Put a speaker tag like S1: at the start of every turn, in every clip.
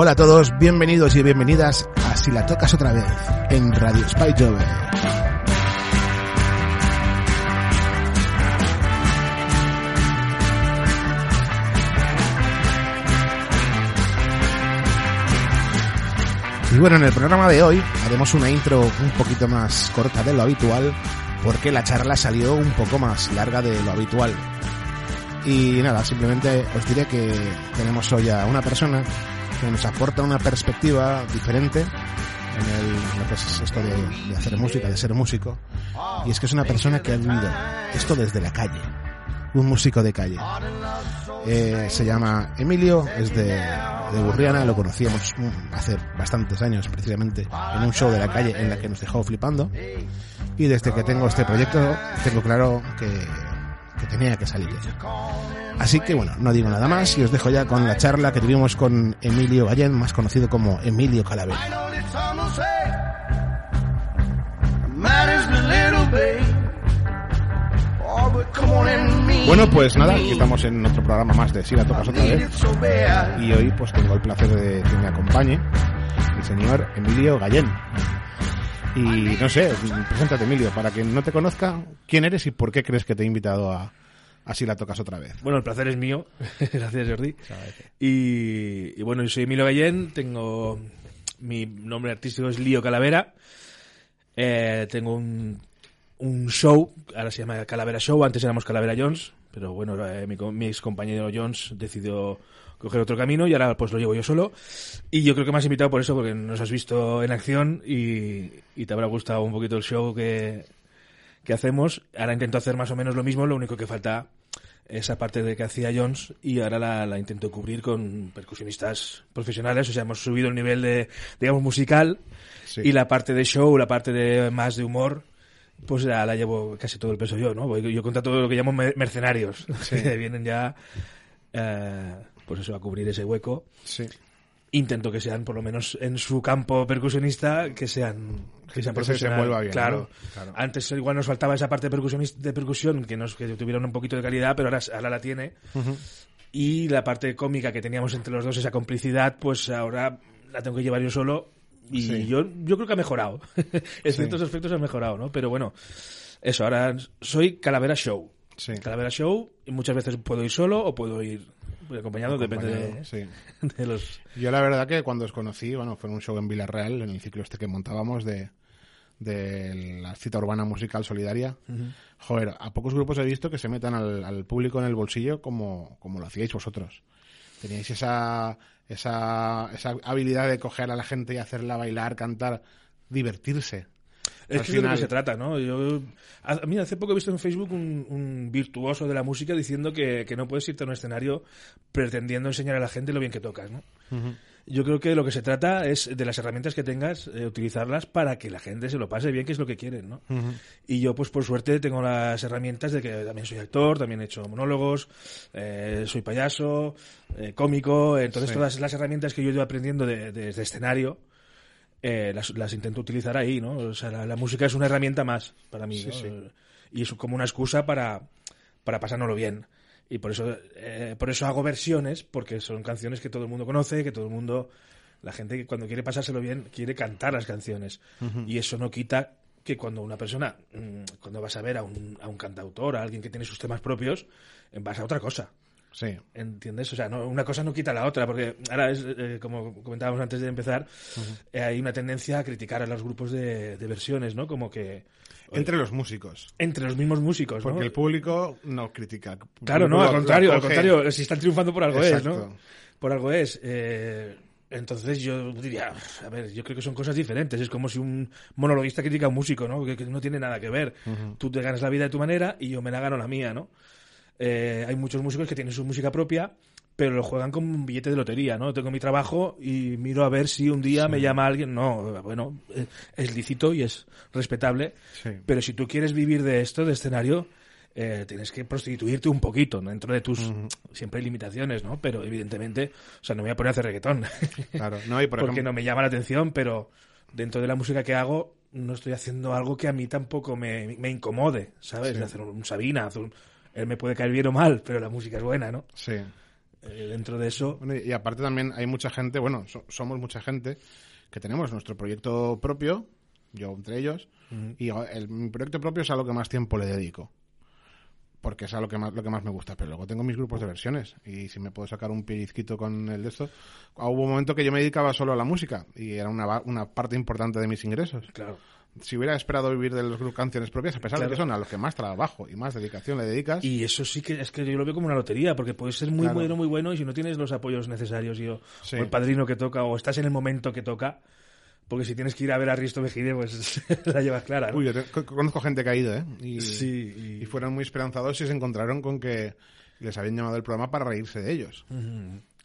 S1: Hola a todos, bienvenidos y bienvenidas a Si la tocas otra vez en Radio Spy Jove. Y bueno, en el programa de hoy haremos una intro un poquito más corta de lo habitual porque la charla salió un poco más larga de lo habitual. Y nada, simplemente os diré que tenemos hoy a una persona que nos aporta una perspectiva diferente en, el, en lo que es esto de, de, hacer música, de ser músico. Y es que es una persona que ha vivido esto desde la calle, un músico de calle. Eh, se llama Emilio, es de, de Burriana, lo conocíamos hace bastantes años precisamente en un show de la calle en la que nos dejó flipando. Y desde que tengo este proyecto, tengo claro que, que tenía que salir. Así que bueno, no digo nada más y os dejo ya con la charla que tuvimos con Emilio Gallén, más conocido como Emilio Calavera. Bueno, pues nada, aquí estamos en otro programa más de Si la tocas otra vez. Y hoy pues tengo el placer de que me acompañe el señor Emilio Gallén. Y no sé, preséntate Emilio, para quien no te conozca, ¿quién eres y por qué crees que te he invitado a, así la tocas otra vez.
S2: Bueno, el placer es mío. Gracias, Jordi. Y, y, bueno, yo soy Emilio Gallén, tengo mi nombre artístico es Lío Calavera. Eh, tengo un, un show, ahora se llama Calavera Show, antes éramos Calavera Jones, pero bueno, eh, mi, mi ex compañero Jones decidió coger otro camino y ahora pues lo llevo yo solo. Y yo creo que me has invitado por eso, porque nos has visto en acción y, y te habrá gustado un poquito el show que, que hacemos. Ahora intento hacer más o menos lo mismo, lo único que falta esa parte de que hacía Jones y ahora la, la, intento cubrir con percusionistas profesionales, o sea, hemos subido el nivel de, digamos, musical sí. y la parte de show, la parte de más de humor, pues ya la llevo casi todo el peso yo, ¿no? Yo contrato lo que llamo mercenarios, sí. que vienen ya, eh, pues eso, a cubrir ese hueco.
S1: Sí.
S2: Intento que sean, por lo menos en su campo percusionista, que sean que sean profesionales.
S1: Se bien,
S2: claro.
S1: ¿no? claro.
S2: Antes igual nos faltaba esa parte de, percusionista, de percusión que nos que tuviera un poquito de calidad, pero ahora, ahora la tiene.
S1: Uh -huh.
S2: Y la parte cómica que teníamos entre los dos, esa complicidad, pues ahora la tengo que llevar yo solo. Y sí. yo, yo creo que ha mejorado. en ciertos sí. aspectos ha mejorado, ¿no? Pero bueno, eso, ahora soy Calavera Show.
S1: Sí.
S2: Calavera Show, y muchas veces puedo ir solo o puedo ir acompañado, acompañado depende de,
S1: sí.
S2: de, los...
S1: Yo la verdad que cuando os conocí, bueno, fue en un show en Villarreal, en el ciclo este que montábamos de, de la cita urbana musical solidaria. Uh -huh. Joder, a pocos grupos he visto que se metan al, al público en el bolsillo como, como lo hacíais vosotros. Teníais esa, esa, esa habilidad de coger a la gente y hacerla bailar, cantar, divertirse.
S2: Es que es de lo que se trata, ¿no? Yo, a, mí hace poco he visto en Facebook un, un virtuoso de la música diciendo que, que, no puedes irte a un escenario pretendiendo enseñar a la gente lo bien que tocas, ¿no?
S1: Uh -huh.
S2: Yo creo que lo que se trata es de las herramientas que tengas, eh, utilizarlas para que la gente se lo pase bien, que es lo que quieren, ¿no?
S1: Uh -huh.
S2: Y yo, pues por suerte, tengo las herramientas de que también soy actor, también he hecho monólogos, eh, soy payaso, eh, cómico, entonces sí. todas las herramientas que yo ido aprendiendo desde de, de escenario, eh, las, las, intento utilizar ahí, ¿no? O sea, la, la, música es una herramienta más para mí,
S1: sí,
S2: ¿no?
S1: sí.
S2: Y es como una excusa para, para pasárnoslo bien. Y por eso, eh, por eso hago versiones, porque son canciones que todo el mundo conoce, que todo el mundo, la gente que cuando quiere pasárselo bien, quiere cantar las canciones.
S1: Uh -huh.
S2: Y eso no quita que cuando una persona, mm, cuando vas a ver a un, a un cantautor, a alguien que tiene sus temas propios, vas a otra cosa.
S1: Sí.
S2: ¿Entiendes? O sea, no, una cosa no quita la otra, porque ahora, es, eh, como comentábamos antes de empezar, uh -huh. eh, hay una tendencia a criticar a los grupos de, de versiones, ¿no? Como que...
S1: Entre los músicos.
S2: Entre los mismos músicos,
S1: Porque
S2: ¿no?
S1: el público no critica.
S2: Claro, no, al contrario, al contrario, si están triunfando por algo
S1: Exacto.
S2: es, ¿no? Por algo es. Eh, entonces yo diría, a ver, yo creo que son cosas diferentes. Es como si un monologuista critica a un músico, ¿no? Que, que no tiene nada que ver.
S1: Uh -huh.
S2: Tú te ganas la vida de tu manera y yo me la gano la mía, ¿no? Eh, hay muchos músicos que tienen su música propia pero lo juegan como un billete de lotería, ¿no? Tengo mi trabajo y miro a ver si un día me llama alguien. No, bueno, es lícito y es respetable,
S1: Sí.
S2: pero si tú quieres vivir de esto, de escenario, eh, tienes que prostituirte un poquito, ¿no? dentro de tus... Siempre hay limitaciones, ¿no? Pero evidentemente, o sea, no me voy a poner a hacer reggaetón,
S1: Claro, no, y por
S2: porque
S1: ejemplo,
S2: no me llama la atención, pero dentro de la música que hago, no estoy haciendo algo que a mí tampoco me, me incomode, ¿sabes?
S1: Sí.
S2: Hacer un Sabina, hacer un- él me puede caer bien o mal, pero la música es buena, ¿no?
S1: sí.
S2: Eh, dentro de eso,
S1: Bueno, y y aparte también hay mucha gente, bueno, so- somos mucha gente que tenemos nuestro proyecto propio, yo entre ellos, y el, mi proyecto propio es a lo que más tiempo le dedico. Porque es a lo que más, lo que más me gusta. Pero luego tengo mis grupos de versiones. Y si me puedo sacar un pellizquito con el de esto. Hubo un momento que yo me dedicaba solo a la música. Y era una, una parte importante de mis ingresos.
S2: claro.
S1: Si hubiera esperado vivir de los grupos canciones propias, a pesar
S2: Claro.
S1: de que son a los que más trabajo y más dedicación le dedicas.
S2: Y eso sí que es que yo lo veo como una lotería, porque puedes ser muy
S1: Claro.
S2: bueno, muy bueno, y si no tienes los apoyos necesarios, y o,
S1: Sí.
S2: o el padrino que toca, o estás en el momento que toca, porque si tienes que ir a ver a Risto Mejide, pues la llevas clara, ¿no?
S1: Uy, yo te- co- conozco gente que ha ido, ¿eh? Y,
S2: Sí, y-
S1: y fueron muy esperanzados y se encontraron con que les habían llamado el programa para reírse de ellos.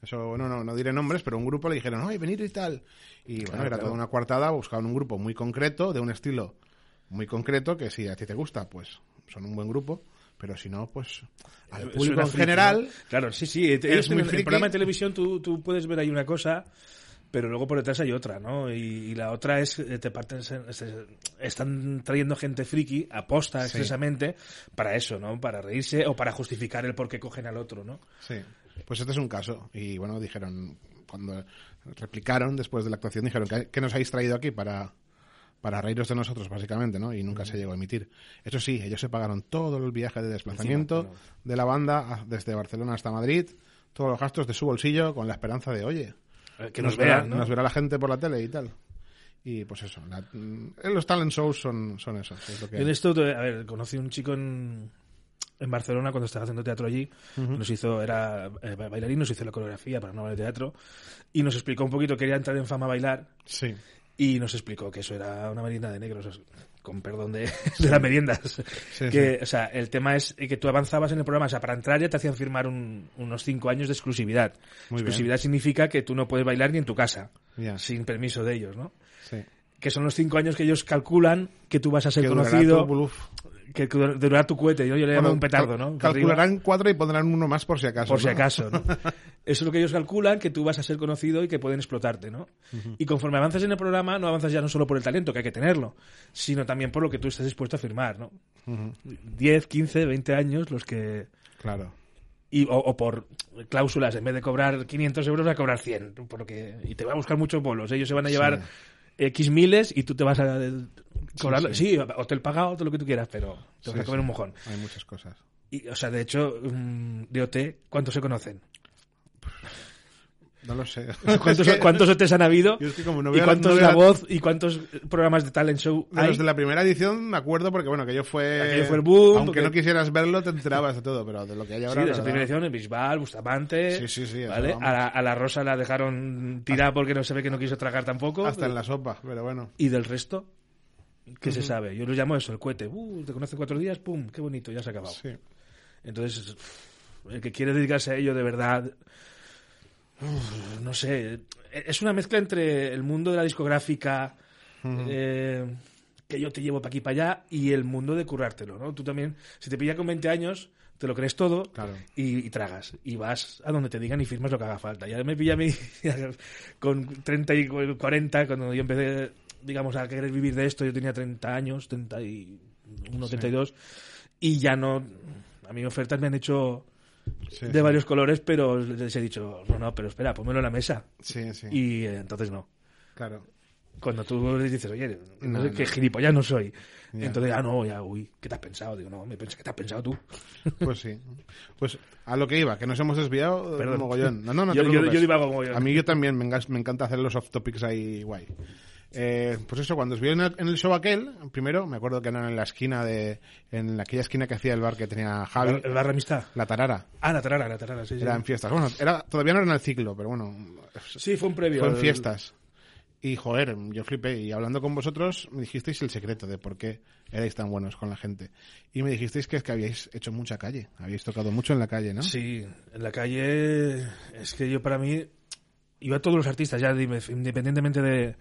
S1: Eso, no, no, no diré nombres, pero un grupo le dijeron, ay, venir y tal. Y bueno,
S2: Claro,
S1: era
S2: claro.
S1: toda una coartada, buscaban un grupo muy concreto, de un estilo muy concreto, que si a ti te gusta, pues son un buen grupo, pero si no, pues al público en
S2: friki,
S1: general,
S2: ¿no? Claro, sí, sí.
S1: Es muy friki.
S2: el programa de televisión tú, tú puedes ver ahí una cosa, pero luego por detrás hay otra, ¿no? Y, y la otra es, eh, te parten, están trayendo gente friki, aposta
S1: Sí.
S2: expresamente, para eso, ¿no? Para reírse o para justificar el por qué cogen al otro, ¿no?
S1: Sí, pues este es un caso. Y bueno, dijeron, cuando replicaron después de la actuación, dijeron, ¿qué, qué nos habéis traído aquí para, para reíros de nosotros, básicamente, ¿no? Y nunca se llegó a emitir. Eso sí, ellos se pagaron todo el viaje de desplazamiento
S2: Encima, claro.
S1: de la banda a- desde Barcelona hasta Madrid, todos los gastos de su bolsillo, con la esperanza de, oye,
S2: Eh, Que nos
S1: verá,
S2: vean, ¿no?
S1: nos verá la gente por la tele y tal. Y pues eso, la- los talent shows son, son esos. es lo que
S2: En esto, a ver, conocí un chico en, en Barcelona cuando estaba haciendo teatro allí. Nos hizo, era eh, bailarín, nos hizo la coreografía para una obra de teatro y nos explicó un poquito, quería entrar en fama a bailar
S1: Sí,
S2: y nos explicó que eso era una merienda de negros, o sea, con perdón de, de las meriendas.
S1: Sí,
S2: que, O sea, el tema es que tú avanzabas en el programa, o sea, para entrar ya te hacían firmar un- unos cinco años de exclusividad.
S1: Muy bien.
S2: exclusividad significa que tú no puedes bailar ni en tu casa,
S1: Ya.
S2: sin permiso de ellos, ¿no?
S1: sí.
S2: Que son los cinco años que ellos calculan que tú vas a ser
S1: Que
S2: conocido. Que dur- durará tu cohete. Yo, yo le llamo
S1: Bueno,
S2: un petardo, ¿no?
S1: Calcularán cuatro y pondrán uno más por si acaso.
S2: por si acaso, ¿no? Eso es lo que ellos calculan, que tú vas a ser conocido y que pueden explotarte, ¿no? Y conforme avanzas en el programa, no avanzas ya no solo por el talento, que hay que tenerlo, sino también por lo que tú estás dispuesto a firmar, ¿no? 10, 15, 20 años los que...
S1: Claro.
S2: Y, o, o por cláusulas, en vez de cobrar 500 euros, a cobrar 100. Porque, y te va a buscar muchos bolos. Ellos se van a llevar X miles y tú te vas a cobrarlo.
S1: Sí,
S2: Sí, hotel pagado, todo lo que tú quieras, pero te vas
S1: Sí,
S2: a comer
S1: sí.
S2: un mojón.
S1: Hay muchas cosas.
S2: Y, o sea, de hecho, de OT, ¿cuántos se conocen?
S1: No lo sé.
S2: ¿Cuántos,
S1: Es que
S2: cuántos OTs han habido?
S1: Yo es que como no
S2: ¿Y cuántos
S1: no
S2: de la voz? ¿Y cuántos programas de talent show
S1: De
S2: hay?
S1: los de la primera edición me acuerdo porque, bueno, aquello fue...
S2: Aquello fue el boom,
S1: Aunque
S2: porque-
S1: no quisieras verlo, te enterabas de todo, pero de lo que hay
S2: Sí,
S1: ahora...
S2: de
S1: la
S2: esa primera edición, en Bisbal, Bustamante.
S1: Sí, sí, sí,
S2: ¿vale? A, la, a la Rosa la dejaron tirada porque no se ve que no quiso tragar tampoco.
S1: Hasta en la sopa, pero bueno.
S2: Y del resto, ¿qué se sabe? Yo lo llamo eso, el cohete. Uh, te conoce cuatro días, pum, qué bonito, ya se ha acabado.
S1: Sí.
S2: Entonces, el que quiere dedicarse a ello de verdad, no sé, es una mezcla entre el mundo de la discográfica, eh, que yo te llevo para aquí para allá, y el mundo de currártelo, ¿no? Tú también, si te pilla con 20 años, te lo crees todo
S1: Claro.
S2: y, y tragas. Y vas a donde te digan y firmas lo que haga falta. Ya me pilla a mí con 30 y 40, cuando yo empecé, digamos, a querer vivir de esto, yo tenía 30 años, 31, 32, y ya no... A mí ofertas me han hecho
S1: Sí,
S2: de
S1: sí.
S2: varios colores, pero les he dicho, no, no, pero espera, pónmelo en la mesa.
S1: Sí, sí.
S2: Y eh, entonces no.
S1: Claro.
S2: Cuando tú les dices, oye, no,
S1: No,
S2: sé
S1: no.
S2: qué gilipollas no soy.
S1: Ya.
S2: Entonces, ah, no, ya, uy, ¿qué te has pensado? Digo, no, me pensé, ¿qué te has pensado tú?
S1: Pues sí. Pues a lo que iba, que nos hemos desviado de
S2: Perdón.
S1: mogollón. No, no, no
S2: Yo- yo- yo divago mogollón.
S1: A mí yo también me, me encanta hacer los off topics ahí guay. Eh, pues eso, cuando os vi en el, en el show aquel, primero me acuerdo que eran en la esquina de, en aquella esquina que hacía el bar que tenía Javi,
S2: ¿El barra amistad?
S1: la tarara.
S2: Ah, la tarara, la tarara, sí, sí.
S1: Era en fiestas. Bueno, era, todavía no era en el ciclo, pero bueno,
S2: Sí, fue un previo.
S1: fue en fiestas. Y joder, yo flipé. Y hablando con vosotros, me dijisteis el secreto de por qué erais tan buenos con la gente. Y me dijisteis que es que habíais hecho mucha calle. Habíais tocado mucho en la calle, ¿no?
S2: Sí, en la calle. Es que yo para mí. Iba a todos los artistas, ya independientemente de,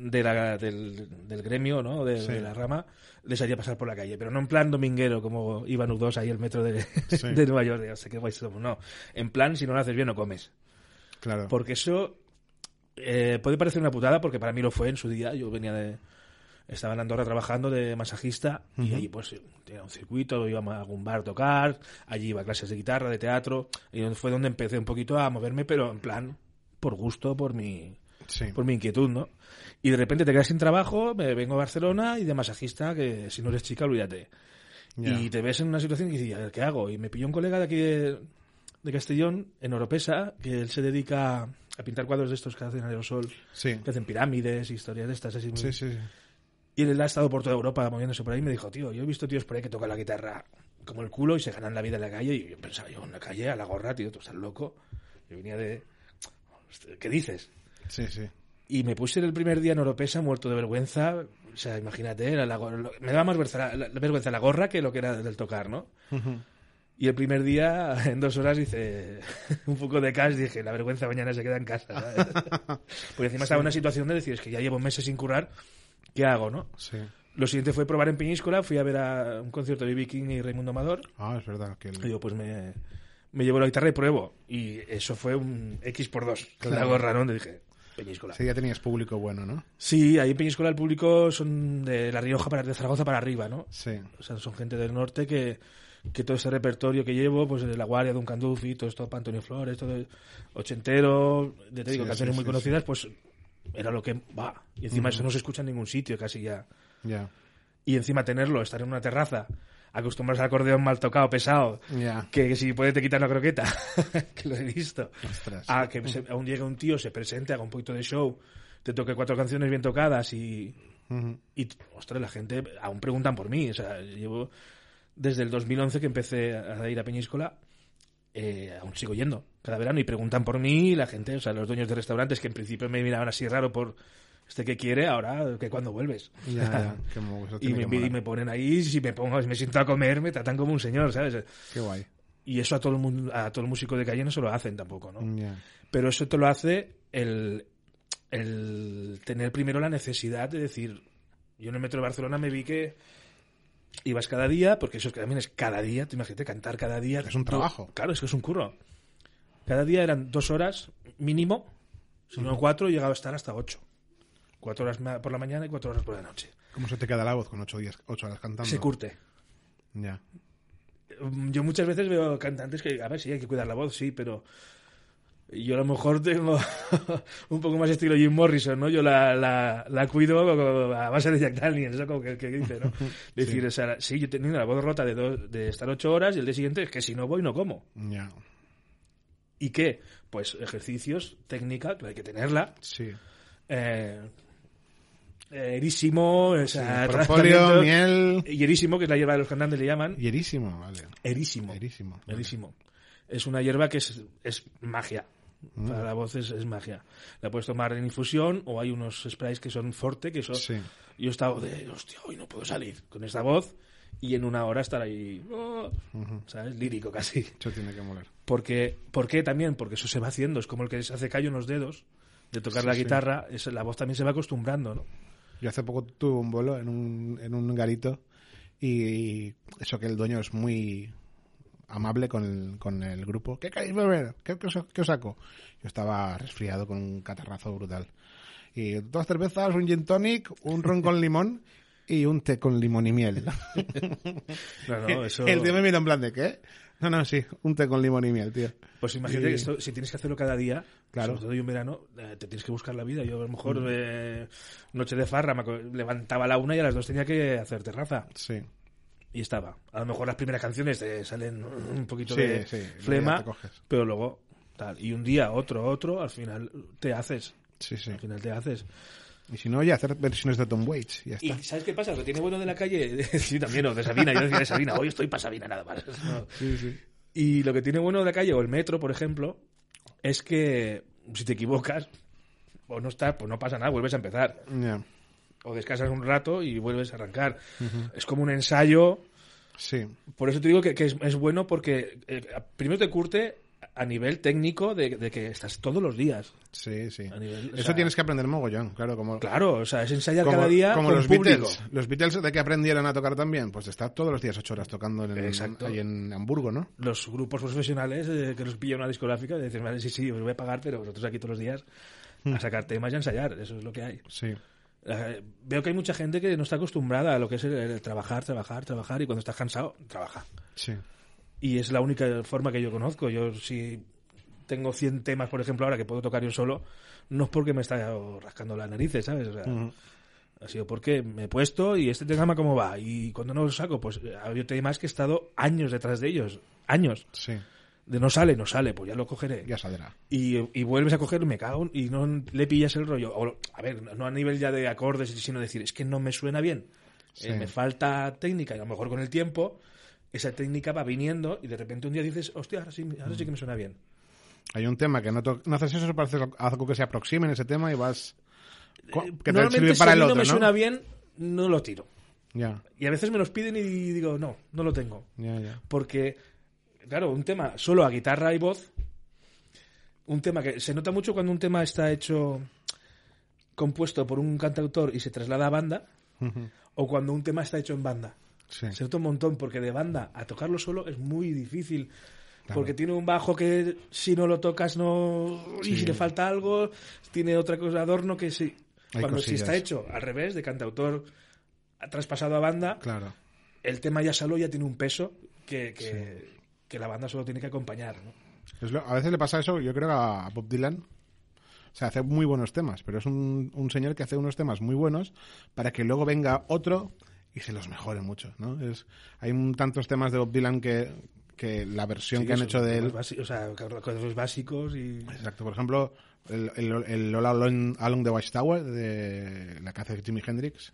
S2: de la, del, del, gremio, ¿no? De,
S1: Sí.
S2: de la rama, les haría pasar por la calle. Pero no en plan dominguero, como iban U2 ahí el metro de,
S1: Sí.
S2: de Nueva York. de, "O sea, qué guays somos". No. En plan, si no lo haces bien, no comes.
S1: Claro.
S2: Porque eso eh, puede parecer una putada, porque para mí lo fue en su día. Yo venía de. Estaba en Andorra trabajando de masajista y
S1: Ujú.
S2: ahí pues tenía un circuito, íbamos a algún bar a tocar, allí iba a clases de guitarra, de teatro, y fue donde empecé un poquito a moverme, pero en plan por gusto, por mi,
S1: Sí.
S2: por mi inquietud, ¿no? Y de repente te quedas sin trabajo, me vengo a Barcelona y de masajista, que si no eres chica, olvídate. Y te ves en una situación y dices, a ver, ¿qué hago? Y me pilló un colega de aquí de, de Castellón, en Oropesa, que él se dedica a pintar cuadros de estos que hacen aerosol,
S1: Sí.
S2: que hacen pirámides, historias de estas así. muy-
S1: Sí, sí, sí.
S2: Y él ha estado por toda Europa moviéndose por ahí y me dijo, tío, yo he visto tíos por ahí que tocan la guitarra como el culo y se ganan la vida en la calle. Y yo pensaba, yo en la calle, a la gorra, tío, tú estás loco. Yo venía de... ¿Qué dices?
S1: Sí, sí.
S2: Y me puse el primer día en Oropesa muerto de vergüenza. O sea, imagínate, era la me daba más vergüenza la, vergüenza la gorra que lo que era del tocar, ¿no? Y el primer día, en dos horas, hice un poco de cash. Dije, la vergüenza mañana se queda en casa. ¿sabes? Porque encima estaba en una situación de decir, es que ya llevo meses sin currar, ¿qué hago, no?
S1: Sí.
S2: Lo siguiente fue probar en Peñíscola. Fui a ver a un concierto de B.B. King y Raimundo Amador.
S1: Ah, es verdad. Que el-
S2: Y digo, pues me, me llevo la guitarra y pruebo. Y eso fue un X por dos.
S1: Claro.
S2: La gorra, ¿no? Donde dije, Peñíscola.
S1: Sí, ya tenías público bueno, ¿no?
S2: Sí, ahí en Peñíscola el público son de La Rioja, para, de Zaragoza para arriba, ¿no?
S1: Sí.
S2: O sea, son gente del norte que, que todo ese repertorio que llevo, pues de La Guardia, Don Candufi, todo esto, para Antonio Flores, todo ochentero, de, te digo,
S1: Sí,
S2: canciones
S1: sí,
S2: muy
S1: sí,
S2: conocidas, pues era lo que va. Y encima eso no se escucha en ningún sitio casi ya.
S1: Ya.
S2: Y encima tenerlo, estar en una terraza, acostumbrarse al acordeón mal tocado, pesado,
S1: Ya.
S2: que, que si puede te quitar la croqueta, que lo he visto.
S1: Ostras.
S2: A que se- aún llegue un tío, se presente, haga un poquito de show, te toque cuatro canciones bien tocadas y,
S1: Ujú.
S2: y, ostras, la gente aún preguntan por mí. O sea, llevo desde el 2011 que empecé a ir a Peñíscola, eh, aún sigo yendo cada verano y preguntan por mí. La gente, o sea, los dueños de restaurantes que en principio me miraban así raro por este que quiere, ahora que cuando vuelves.
S1: Ya, ya.
S2: Y, me,
S1: que molar.
S2: y me ponen ahí, si me pongo, si me siento a comer, me tratan como un señor, ¿sabes?
S1: Qué guay.
S2: Y eso a todo el mundo, a todo el músico de calle no se lo hacen tampoco, ¿no? Pero eso te lo hace el, el tener primero la necesidad de decir, yo en el metro de Barcelona me vi que ibas cada día, porque eso también es cada día, te imagínate cantar cada día.
S1: Es un trabajo.
S2: Claro, es que es un curro. Cada día eran dos horas mínimo, si no cuatro, he llegado a estar hasta ocho. Cuatro horas por la mañana y cuatro horas por la noche.
S1: ¿Cómo se te queda la voz con ocho, días, ocho horas cantando?
S2: Se curte.
S1: Ya.
S2: Mm, Yo muchas veces veo cantantes que, a ver, sí, hay que cuidar la voz, sí, pero yo a lo mejor tengo un poco más estilo Jim Morrison, ¿no? Yo la, la, la cuido a base de Jack Daniels, eso como que, que dice, ¿no? Decir, o sea, sí, yo he tenido la voz rota de, dos- de estar ocho horas y el día siguiente es que si no voy, no como.
S1: Ya.
S2: ¿Y qué? Pues ejercicios, técnica, que hay que tenerla.
S1: Sí.
S2: Eh, erísimo, o sea,
S1: Propóleo,
S2: tratamiento-
S1: miel.
S2: Y erísimo, que es la hierba de los cantantes, le llaman.
S1: Hierísimo, vale.
S2: Erísimo.
S1: Hierísimo. vale.
S2: Erísimo. Es una hierba que es, es magia.
S1: Mm.
S2: Para la voz es, es magia. La puedes tomar en infusión o hay unos sprays que son forte, que eso...
S1: Sí.
S2: Yo he estado de, hostia, hoy no puedo salir con esta voz y en una hora estar ahí, oh. ¿sabes? Lírico casi.
S1: Eso tiene que molar.
S2: Porque, ¿Por qué también? Porque eso se va haciendo. Es como el que se hace callo en los dedos de tocar
S1: Sí,
S2: la
S1: sí.
S2: guitarra. Es, la voz también se va acostumbrando, ¿no?
S1: Yo hace poco tuve un vuelo en un, en un garito y eso que el dueño es muy amable con el, con el grupo. ¿Qué queréis beber? ¿Qué, qué os, qué os saco? Yo estaba resfriado con un catarrazo brutal. Y dos cervezas, un gin tonic, un ron con limón y un té con limón y miel.
S2: No, no, eso...
S1: El tío me mira en plan de ¿qué? No, no, sí, un té con limón y miel, tío.
S2: Pues imagínate que esto, si tienes que hacerlo cada día,
S1: Claro.
S2: sobre todo en verano, eh, te tienes que buscar la vida. Yo a lo mejor eh, noche de farra, me levantaba a la una y a las dos tenía que hacer terraza.
S1: Sí,
S2: Y estaba. A lo mejor las primeras canciones te salen un poquito
S1: sí,
S2: de
S1: sí.
S2: flema, pero luego tal. Y un día, otro, otro, al final te haces.
S1: Sí, sí.
S2: Al final te haces.
S1: Y si no, ya hacer versiones de Tom Waits. y Ya
S2: ¿Y
S1: está.
S2: sabes qué pasa? Lo tiene bueno de la calle, sí, también, o de Sabina, yo decía de Sabina, hoy estoy para Sabina nada más. No.
S1: Sí, sí.
S2: Y lo que tiene bueno de la calle, o el metro, por ejemplo, es que si te equivocas, o no estás, pues no pasa nada, vuelves a empezar.
S1: Ya.
S2: O descansas un rato y vuelves a arrancar. Es como un ensayo.
S1: Sí.
S2: Por eso te digo que, que es, es bueno porque eh, primero te curte a nivel técnico de, de que estás todos los días.
S1: Sí, sí.
S2: A nivel-
S1: Eso
S2: sea-
S1: tienes que aprender mogollón, claro, como,
S2: Claro, o sea, es ensayar
S1: como,
S2: cada día
S1: como
S2: con
S1: los
S2: público.
S1: Beatles. Los Beatles de que aprendieron a tocar también, pues está todos los días ocho horas tocando en,
S2: Exacto.
S1: ahí en Hamburgo, ¿no?
S2: Los grupos profesionales eh, que nos pilla una discográfica y dicen, vale, sí, sí, os voy a pagar, pero vosotros aquí todos los días
S1: Hmm.
S2: a sacar temas y a ensayar. Eso es lo que hay.
S1: Sí.
S2: Eh, veo que hay mucha gente que no está acostumbrada a lo que es el, el trabajar, trabajar, trabajar y cuando estás cansado, trabaja.
S1: Sí.
S2: Y es la única forma que yo conozco. Yo si tengo 100 temas, por ejemplo, ahora que puedo tocar yo solo, no es porque me está rascando las narices, ¿sabes? O sea, ha sido porque me he puesto y este tema cómo va. Y cuando no lo saco, pues eh, ha habido temas que he estado años detrás de ellos. Años.
S1: Sí.
S2: De no sale, no sale, pues ya lo cogeré.
S1: Ya saldrá.
S2: Y, y vuelves a coger, me cago y no le pillas el rollo. O, a ver, no a nivel ya de acordes, sino decir, es que no me suena bien.
S1: Sí.
S2: Eh, me falta técnica y a lo mejor con el tiempo esa técnica va viniendo y de repente un día dices, hostia, ahora sí, ahora sí que me suena bien.
S1: Hay un tema que no, no haces eso para hacer algo que se aproxime en ese tema y vas...
S2: Eh,
S1: Que te
S2: Normalmente si
S1: para el otro,
S2: no me
S1: ¿no?
S2: suena bien, no lo tiro.
S1: Ya,
S2: Y a veces me los piden y digo, no, no lo tengo. Porque, claro, un tema solo a guitarra y voz, un tema que se nota mucho cuando un tema está hecho, compuesto por un cantautor y se traslada a banda, o cuando un tema está hecho en banda.
S1: Sí.
S2: Se nota un montón, porque de banda a tocarlo solo es muy difícil.
S1: Claro.
S2: Porque tiene un bajo que si no lo tocas no...
S1: Sí.
S2: Y si le falta algo, tiene otra cosa de adorno que sí.
S1: Hay
S2: Cuando si
S1: cosillas.
S2: está hecho al revés, de cantautor traspasado a banda,
S1: Claro.
S2: el tema ya solo ya tiene un peso que, que, que la banda solo tiene que acompañar. ¿no?
S1: Es lo- a veces le pasa eso, yo creo, a Bob Dylan. O sea, hace muy buenos temas, pero es un, un señor que hace unos temas muy buenos para que luego venga otro y se los mejore mucho, ¿no? Es, hay un- tantos temas de Bob Dylan que, que la versión
S2: Sí,
S1: que han hecho de él...
S2: o sea, cosas básicos y...
S1: Exacto, por ejemplo, el, el, el All Along, Along the Watchtower de la que hace Jimi Hendrix.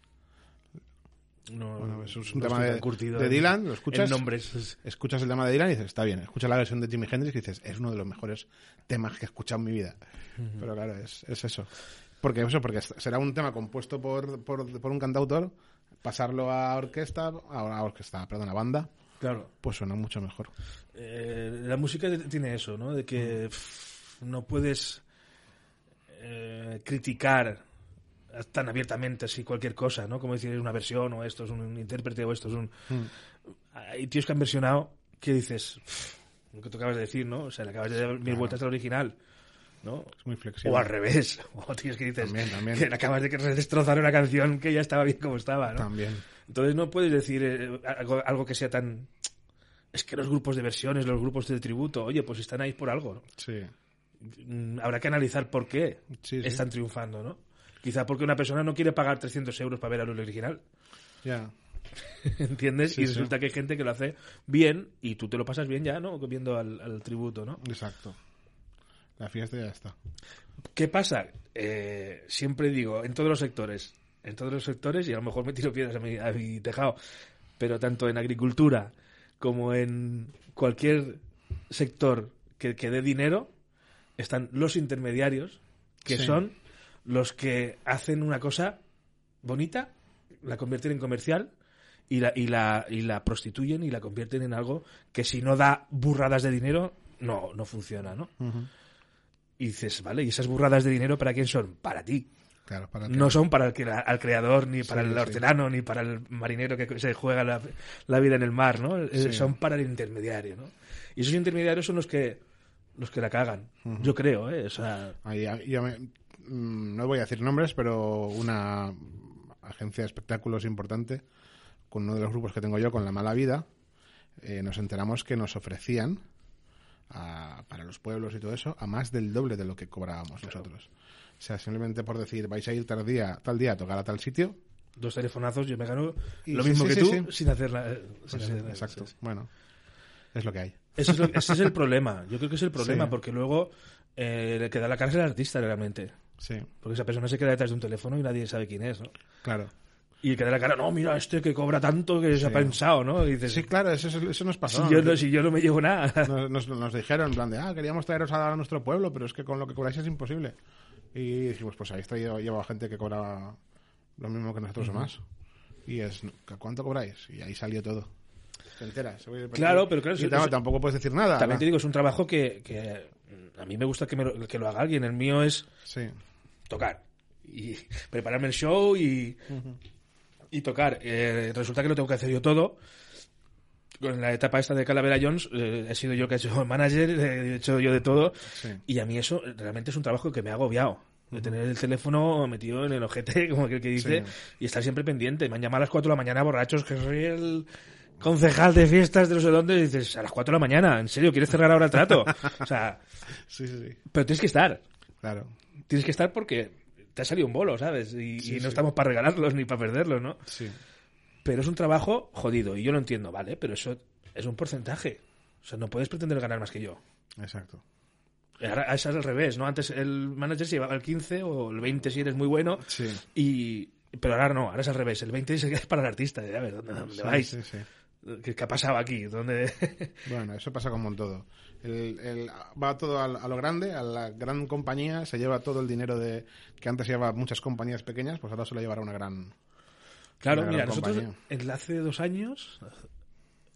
S2: No,
S1: Bueno, eso es un
S2: no
S1: tema de-
S2: curtido
S1: de Dylan, ¿lo escuchas?
S2: Nombres.
S1: Escuchas el tema de Dylan y dices, está bien. Escuchas la versión de Jimi Hendrix y dices, es uno de los mejores temas que he escuchado en mi vida. Pero claro, es, es eso. Porque eso, porque será un tema compuesto por, por, por un cantautor, pasarlo a orquesta, a, a orquesta, perdón, a banda,
S2: Claro.
S1: pues suena mucho mejor.
S2: Eh, la música tiene eso, ¿no? De que pff, no puedes eh, criticar tan abiertamente así cualquier cosa, ¿no? Como decir, es una versión o esto es un intérprete o esto es un... Hay tíos que han versionado que dices, pff, lo que tú acabas de decir, ¿no? O sea, le acabas de dar mil vueltas al original, ¿no?
S1: Es muy flexible.
S2: O al revés. O tíos que dices
S1: También, también.
S2: que acabas de destrozar una canción que ya estaba bien como estaba, ¿no?
S1: También.
S2: Entonces no puedes decir eh, algo, algo que sea tan... Es que los grupos de versiones, los grupos de tributo, oye, pues están ahí por algo, ¿no?
S1: Sí.
S2: Mm, Habrá que analizar por qué
S1: Sí, sí.
S2: están triunfando, ¿no? Quizá porque una persona no quiere pagar 300 euros para ver al original,
S1: Ya.
S2: ¿entiendes?
S1: Sí,
S2: y
S1: sí.
S2: resulta que hay gente que lo hace bien y tú te lo pasas bien ya, ¿no? Viendo al, al tributo, ¿no?
S1: Exacto. La fiesta ya está.
S2: ¿Qué pasa? Eh, siempre digo, en todos los sectores, en todos los sectores, y a lo mejor me tiro piedras a mi, a mi tejado, pero tanto en agricultura como en cualquier sector que, que dé dinero, están los intermediarios, que
S1: Sí.
S2: son los que hacen una cosa bonita, la convierten en comercial y la, y la, y la prostituyen y la convierten en algo que si no da burradas de dinero, no, no funciona, ¿no? Y dices, vale, ¿y esas burradas de dinero para quién son? Para ti.
S1: Claro, para
S2: No son para el, al creador, ni para
S1: Sí,
S2: el
S1: sí.
S2: hortelano, ni para el marinero que se juega la, la vida en el mar, ¿no? Eh,
S1: Sí.
S2: Son para el intermediario, ¿no? Y esos intermediarios son los que los que la cagan. Yo creo, ¿eh? O sea,
S1: Ahí, ahí yo me- mm, no voy a decir nombres, pero una agencia de espectáculos importante, con uno de los grupos que tengo yo, con La Mala Vida, eh, nos enteramos que nos ofrecían a- para los pueblos y todo eso a más del doble de lo que cobrábamos nosotros. O sea, simplemente por decir, vais a ir tal día, tal día a tocar a tal sitio.
S2: dos telefonazos, yo me gano
S1: Y
S2: lo
S1: sí,
S2: mismo
S1: sí,
S2: que
S1: sí,
S2: tú sin hacer nada. sin
S1: Pues
S2: hacer
S1: exacto. Bueno, es lo que hay.
S2: Ese es, lo- ese es el problema. Yo creo que es el problema, porque luego eh, le queda la cárcel al artista realmente.
S1: Sí,
S2: Porque esa persona se queda detrás de un teléfono y nadie sabe quién es, ¿no?
S1: claro.
S2: Y queda la cara, no, mira, este que cobra tanto que se ha pensado, ¿no? Y dices,
S1: Sí, claro, eso, eso, nos
S2: si,
S1: pasó.
S2: yo no, si yo no me llevo nada.
S1: nos, nos, nos dijeron en plan de, ah, queríamos traeros a nuestro pueblo, pero es que con lo que cobráis es imposible. Y dijimos, pues ahí está llevaba gente que cobraba lo mismo que nosotros o más. Y es, ¿cuánto cobráis? Y ahí salió todo. Se entera.
S2: claro, pero claro.
S1: Y tampoco puedes decir nada.
S2: También te digo, es un trabajo que, que a mí me gusta que, me, que lo haga alguien. El mío es
S1: sí.
S2: tocar y prepararme el show y, y tocar. Eh, resulta que lo tengo que hacer yo todo. Con la etapa esta de Calavera Jones, eh, he sido yo que he hecho manager, he hecho yo de todo. Y a mí eso realmente es un trabajo que me ha agobiado. De tener el teléfono metido en el ojete, como aquel que dice, y estar siempre pendiente. Me han llamado a las 4 de la mañana borrachos, que soy el concejal de fiestas de no sé dónde, y dices, a las 4 de la mañana, ¿en serio? ¿Quieres cerrar ahora el trato? O sea,
S1: sí, sí, sí.
S2: pero tienes que estar.
S1: Claro.
S2: Tienes que estar porque te ha salido un bolo, ¿sabes? Y, no estamos para regalarlos ni para perderlos, ¿no?
S1: Sí.
S2: Pero es un trabajo jodido, y yo lo entiendo, ¿vale? Pero eso es un porcentaje. O sea, no puedes pretender ganar más que yo.
S1: Exacto.
S2: Ahora es al revés, ¿no? Antes el manager se llevaba el 15 o el 20 si eres muy bueno.
S1: Sí.
S2: Y, pero ahora no, ahora es al revés. El 20 es para el artista. A ver, ¿dónde, dónde vais?
S1: Sí, sí.
S2: ¿Qué, ha pasado aquí? ¿Dónde...
S1: bueno, eso pasa como en todo. El, va todo a, lo grande, a la gran compañía, se lleva todo el dinero de que antes llevaba muchas compañías pequeñas, pues ahora se lo llevará una gran.
S2: Claro, mira, nosotros en, hace dos años,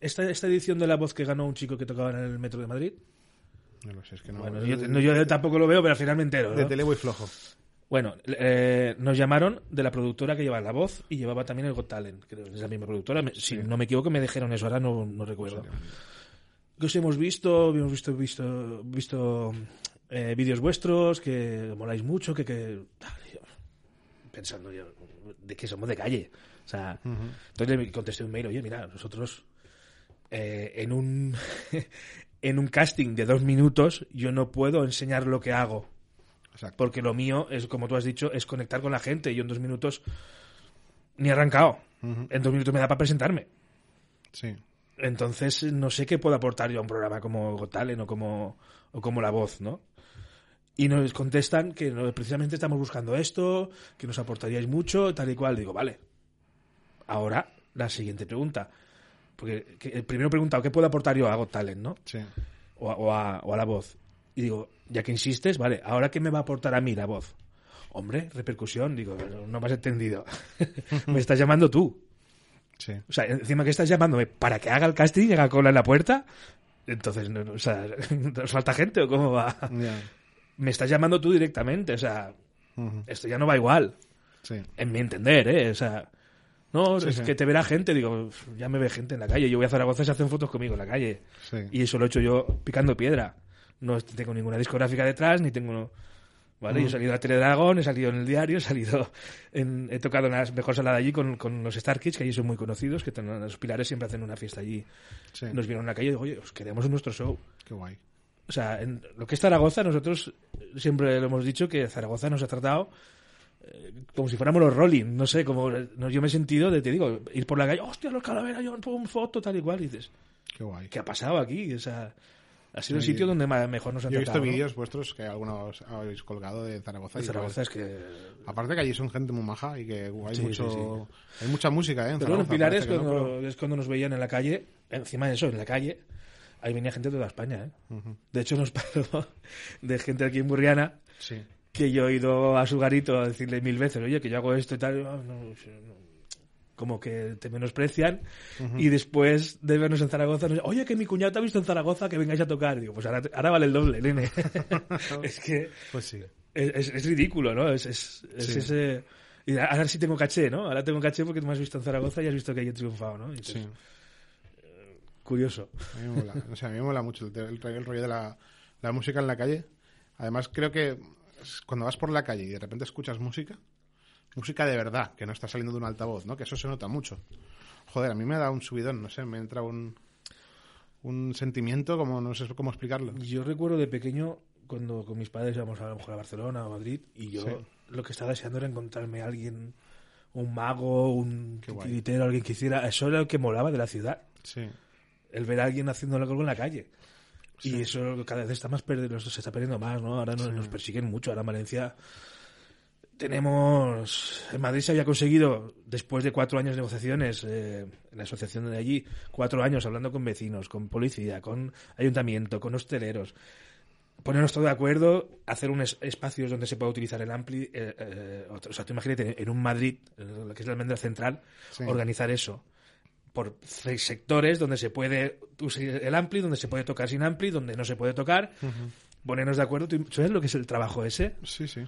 S2: esta, esta edición de La Voz que ganó un chico que tocaba en el metro de Madrid.
S1: No lo sé, es que no.
S2: Bueno, yo, tampoco lo veo, pero al final me entero.
S1: De tele flojo.
S2: Bueno, eh, nos llamaron de la productora que lleva la voz y llevaba también el Got Talent, que es la misma productora. Si no me equivoco, me dijeron eso, ahora no, no recuerdo. Que os hemos visto, hemos visto, visto, visto eh, vídeos vuestros, que moláis mucho, que, que pensando yo, de que somos de calle. O sea, entonces le contesté un mail, oye, mira, nosotros eh, en un en un casting de dos minutos yo no puedo enseñar lo que hago porque lo mío es, como tú has dicho, es conectar con la gente. Y yo en dos minutos ni he arrancado. En dos minutos me da para presentarme.
S1: Sí.
S2: Entonces no sé qué puedo aportar yo a un programa como Gotalen o como, o como La Voz, ¿no? Y nos contestan que precisamente estamos buscando esto, que nos aportaríais mucho, tal y cual. Digo, vale. Ahora, la siguiente pregunta. Porque el primero preguntado, ¿qué puedo aportar yo a Got no?
S1: Sí.
S2: o, a, o a La Voz. Y digo, ya que insistes, vale, ¿ahora qué me va a aportar a mí la voz? Hombre, repercusión, digo, no me has entendido. me estás llamando tú.
S1: Sí.
S2: O sea, encima que estás llamándome para que haga el casting y haga cola en la puerta, entonces, o sea, ¿nos falta gente o cómo va? Me estás llamando tú directamente, o sea, esto ya no va igual.
S1: Sí.
S2: En mi entender, ¿eh? O sea, no, es que te verá gente, digo, ya me ve gente en la calle, yo voy a Zaragoza y se hacen fotos conmigo en la calle. Y eso lo he hecho yo picando piedra no tengo ninguna discográfica detrás, ni tengo... ¿Vale? Yo he salido a Teledragón, he salido en el diario, he salido he tocado en la mejor sala de allí con, con los Star Kids, que allí son muy conocidos, que los pilares siempre hacen una fiesta allí. Nos vieron en la calle y digo, oye, os queremos en nuestro show.
S1: Qué guay.
S2: O sea, en lo que es Zaragoza, nosotros siempre lo hemos dicho que Zaragoza nos ha tratado eh, como si fuéramos los Rolling, no sé, como yo me he sentido de, te digo, ir por la calle, hostia, los calaveras, yo pongo foto, tal y cual, y dices,
S1: qué guay.
S2: ¿Qué ha pasado aquí? O sea, ha sido el sitio donde mejor nos han
S1: Yo he visto vídeos vuestros que algunos habéis colgado de Zaragoza.
S2: De Zaragoza es que...
S1: Aparte que allí son gente muy maja y que hay, mucho, hay mucha música, ¿eh? En
S2: pero Zaragoza, Pilares cuando, es cuando nos veían en la calle, encima de eso, en la calle, ahí venía gente de toda España, ¿eh? De hecho nos pasó de gente aquí en Burriana que yo he ido a su garito a decirle mil veces, oye, que yo hago esto y tal, no, no, como que te menosprecian y después de vernos en Zaragoza nos oye que mi cuñado te ha visto en Zaragoza que vengáis a tocar digo pues ahora, ahora vale el doble nene es que
S1: pues sí.
S2: es, es, ridículo ¿no? es, es, ese y ahora sí tengo caché ¿no? ahora tengo caché porque tú me has visto en Zaragoza y has visto que he triunfado ¿no?
S1: sí.
S2: Eh, curioso
S1: a mí me mola o sea, a mí me mola mucho el, el, rollo de la, la música en la calle además creo que cuando vas por la calle y de repente escuchas música música de verdad, que no está saliendo de un altavoz, ¿no? Que eso se nota mucho. Joder, a mí me da un subidón, no sé, me entra un, un sentimiento como no sé cómo explicarlo.
S2: Yo recuerdo de pequeño cuando con mis padres íbamos a, lo mejor a Barcelona o Madrid y yo lo que estaba deseando era encontrarme a alguien, un mago, un tiritero, alguien que hiciera... Eso era lo que molaba de la ciudad.
S1: Sí.
S2: El ver a alguien haciendo algo en la calle. Y eso cada vez está más perdido, se está perdiendo más, ¿no? Ahora nos, nos persiguen mucho. Ahora en Valencia tenemos. En Madrid se había conseguido, después de cuatro años de negociaciones, eh, en la asociación de allí, cuatro años hablando con vecinos, con policía, con ayuntamiento, con hosteleros. ponernos todo de acuerdo, hacer un espacios donde se pueda utilizar el ampli. Eh, eh, o sea, tú imagínate en un Madrid, lo que es la almendra central, organizar eso por sectores donde se puede usar el ampli, donde se puede tocar sin ampli, donde no se puede tocar, ponernos de acuerdo. ¿Sabes lo que es el trabajo ese?
S1: Sí, sí.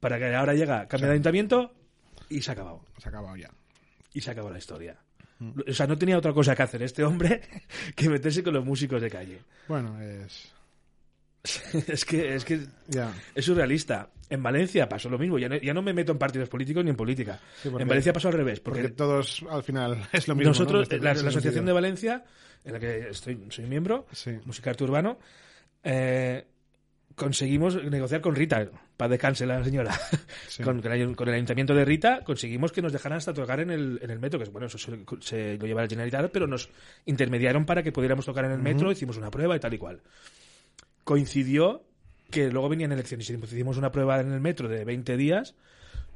S2: Para que ahora llega, cambia de ayuntamiento y se ha acabado.
S1: Se ha acabado ya.
S2: Y se acabó la historia. O sea, no tenía otra cosa que hacer este hombre que meterse con los músicos de calle.
S1: Bueno, es...
S2: es que, es que es surrealista. En Valencia pasó lo mismo. Ya no, me meto en partidos políticos ni en política. en Valencia pasó al revés. Porque,
S1: todos al final es lo mismo.
S2: Nosotros, la, Asociación de Valencia, en la que estoy, soy miembro, Música Arte Urbano, eh, conseguimos negociar con Rita, para descanse la señora. con, el ayuntamiento de Rita conseguimos que nos dejaran hasta tocar en el, en el metro, que bueno, eso se, lo lleva el Generalitat, pero nos intermediaron para que pudiéramos tocar en el metro, hicimos una prueba y tal y cual coincidió que luego venían elecciones y hicimos una prueba en el metro de 20 días.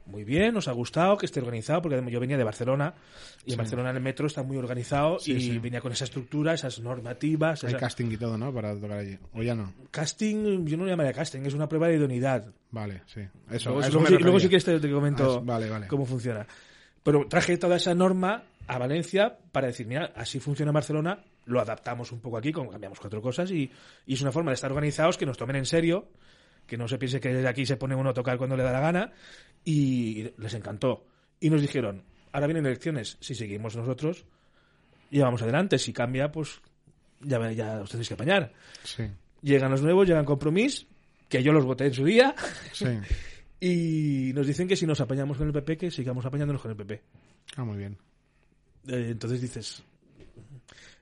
S2: Muy bien, nos ha gustado que esté organizado, porque yo venía de Barcelona y en Barcelona el metro está muy organizado y venía con esa estructura, esas normativas.
S1: Hay casting y todo, ¿no? Para tocar allí. ¿O ya no?
S2: Casting, yo no lo llamaría casting, es una prueba de idoneidad.
S1: Vale, sí. Eso,
S2: luego, sí, que te, comento cómo funciona. Pero traje toda esa norma a Valencia para decir, mira, así funciona Barcelona, lo adaptamos un poco aquí, cambiamos cuatro cosas y, es una forma de estar organizados que nos tomen en serio, que no se piense que desde aquí se pone uno a tocar cuando le da la gana y les encantó. Y nos dijeron, ahora vienen elecciones, si seguimos nosotros, llevamos adelante, si cambia, pues ya, ya os tenéis que apañar. Llegan los nuevos, llegan compromiso, que yo los voté en su día. y nos dicen que si nos apañamos con el PP, que sigamos apañándonos con el PP.
S1: Ah, muy bien.
S2: Eh, entonces dices,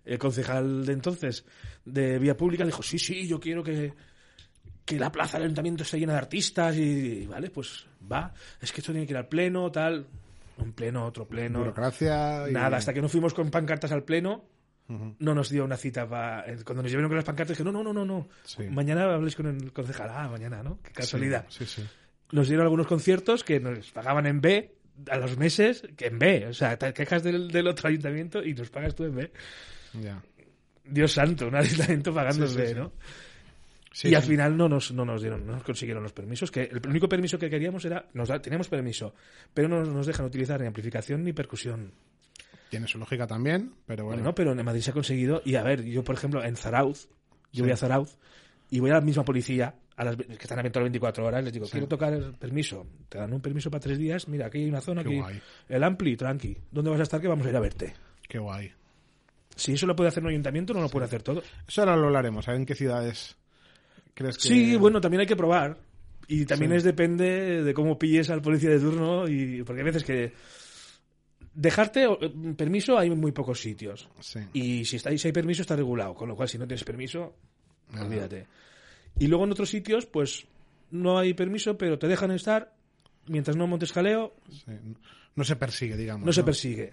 S2: el concejal de entonces de Vía Pública dijo, sí, sí, yo quiero que, que la plaza del ayuntamiento esté llena de artistas y, vale, pues va, es que esto tiene que ir al pleno, tal, un pleno, otro pleno.
S1: Burocracia.
S2: Nada, hasta que no fuimos con pancartas al pleno, no nos dio una cita para... Cuando nos llevaron con las pancartas dije, no, no, no, no, no, mañana habléis con el concejal, ah, mañana, ¿no? Qué casualidad.
S1: Sí, sí,
S2: nos dieron algunos conciertos que nos pagaban en B a los meses, que en B, o sea, te quejas del, del otro ayuntamiento y nos pagas tú en B. Dios santo, un ayuntamiento pagándose, ¿no? Y al final no nos, no nos dieron, no nos consiguieron los permisos, que el único permiso que queríamos era, nos teníamos permiso, pero no nos dejan utilizar ni amplificación ni percusión.
S1: Tiene su lógica también, pero bueno.
S2: No, pero en Madrid se ha conseguido, y a ver, yo por ejemplo en Zarauz, yo voy a Zarauz y voy a la misma policía, a las, que están abiertos las 24 horas, les digo, quiero tocar el permiso, te dan un permiso para tres días, mira, aquí hay una zona, aquí, el ampli, tranqui, ¿dónde vas a estar que vamos a ir a verte?
S1: Qué guay.
S2: Si eso lo puede hacer un ayuntamiento, no lo puede hacer todo.
S1: Eso ahora lo hablaremos, a ver en qué ciudades crees que...
S2: Sí, bueno, también hay que probar. Y también es depende de cómo pilles al policía de turno, y porque hay veces que dejarte permiso hay muy pocos sitios. Y si, está, si hay permiso está regulado, con lo cual si no tienes permiso, olvídate. Y luego en otros sitios, pues no hay permiso, pero te dejan estar mientras no montes jaleo.
S1: No se persigue, digamos.
S2: no se persigue.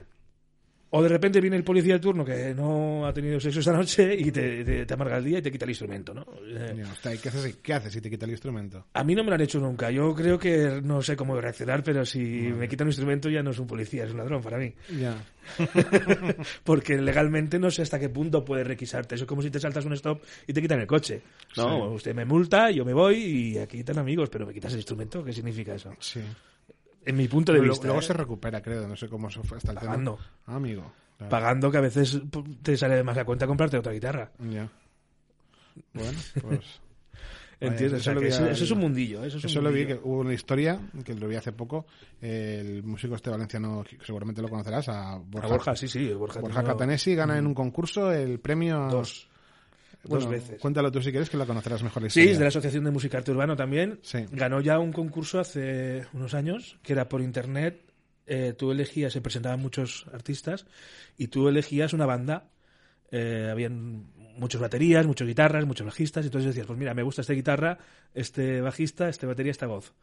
S2: O de repente viene el policía de turno que no ha tenido sexo esta noche y te, te, amarga el día y te quita el instrumento, ¿no?
S1: Eh, ¿qué, haces, ¿Qué haces si te quita el instrumento?
S2: A mí no me lo han hecho nunca. Yo creo que no sé cómo reaccionar, pero si me quitan un instrumento ya no es un policía, es un ladrón para mí.
S1: Ya.
S2: Porque legalmente no sé hasta qué punto puede requisarte. Eso es como si te saltas un stop y te quitan el coche. No, usted me multa, yo me voy y aquí están amigos, pero me quitas el instrumento. ¿Qué significa eso?
S1: Sí
S2: en mi punto de vista.
S1: Luego
S2: ¿eh?
S1: se recupera, creo. No sé cómo hasta el
S2: Pagando.
S1: Ah, amigo.
S2: Pagando que a veces te sale más a cuenta comprarte otra guitarra.
S1: Ya. Bueno, pues.
S2: ¿Entiendes? eso, es un mundillo. Eso, es
S1: eso lo vi, que hubo una historia que lo vi hace poco. El músico este valenciano, seguramente lo conocerás, a
S2: Borja. Borja sí, sí. Borja,
S1: Borja Catanesi gana en un concurso el premio.
S2: Dos. Dos veces.
S1: Cuéntalo tú si quieres que la conocerás mejor.
S2: sí, es de la Asociación de Música Arte Urbano también. Ganó ya un concurso hace unos años que era por internet. Eh, tú elegías, se presentaban muchos artistas y tú elegías una banda. Eh, habían muchas baterías, muchas guitarras, muchos bajistas. Y entonces decías, pues mira, me gusta esta guitarra, este bajista, este batería, esta voz.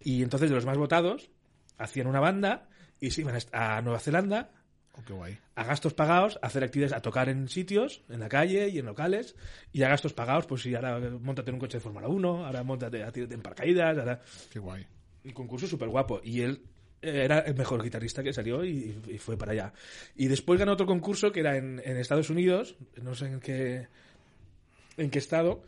S2: Y entonces de los más votados hacían una banda y se iban a Nueva Zelanda
S1: Oh,
S2: a gastos pagados, hacer actividades, a tocar en sitios, en la calle y en locales, y a gastos pagados, pues si ahora montate en un coche de Fórmula 1, ahora montate en paracaídas, ahora...
S1: Qué guay.
S2: Un concurso súper guapo. Y él era el mejor guitarrista que salió y, fue para allá. Y después ganó otro concurso que era en, Estados Unidos, no sé en qué, en qué estado,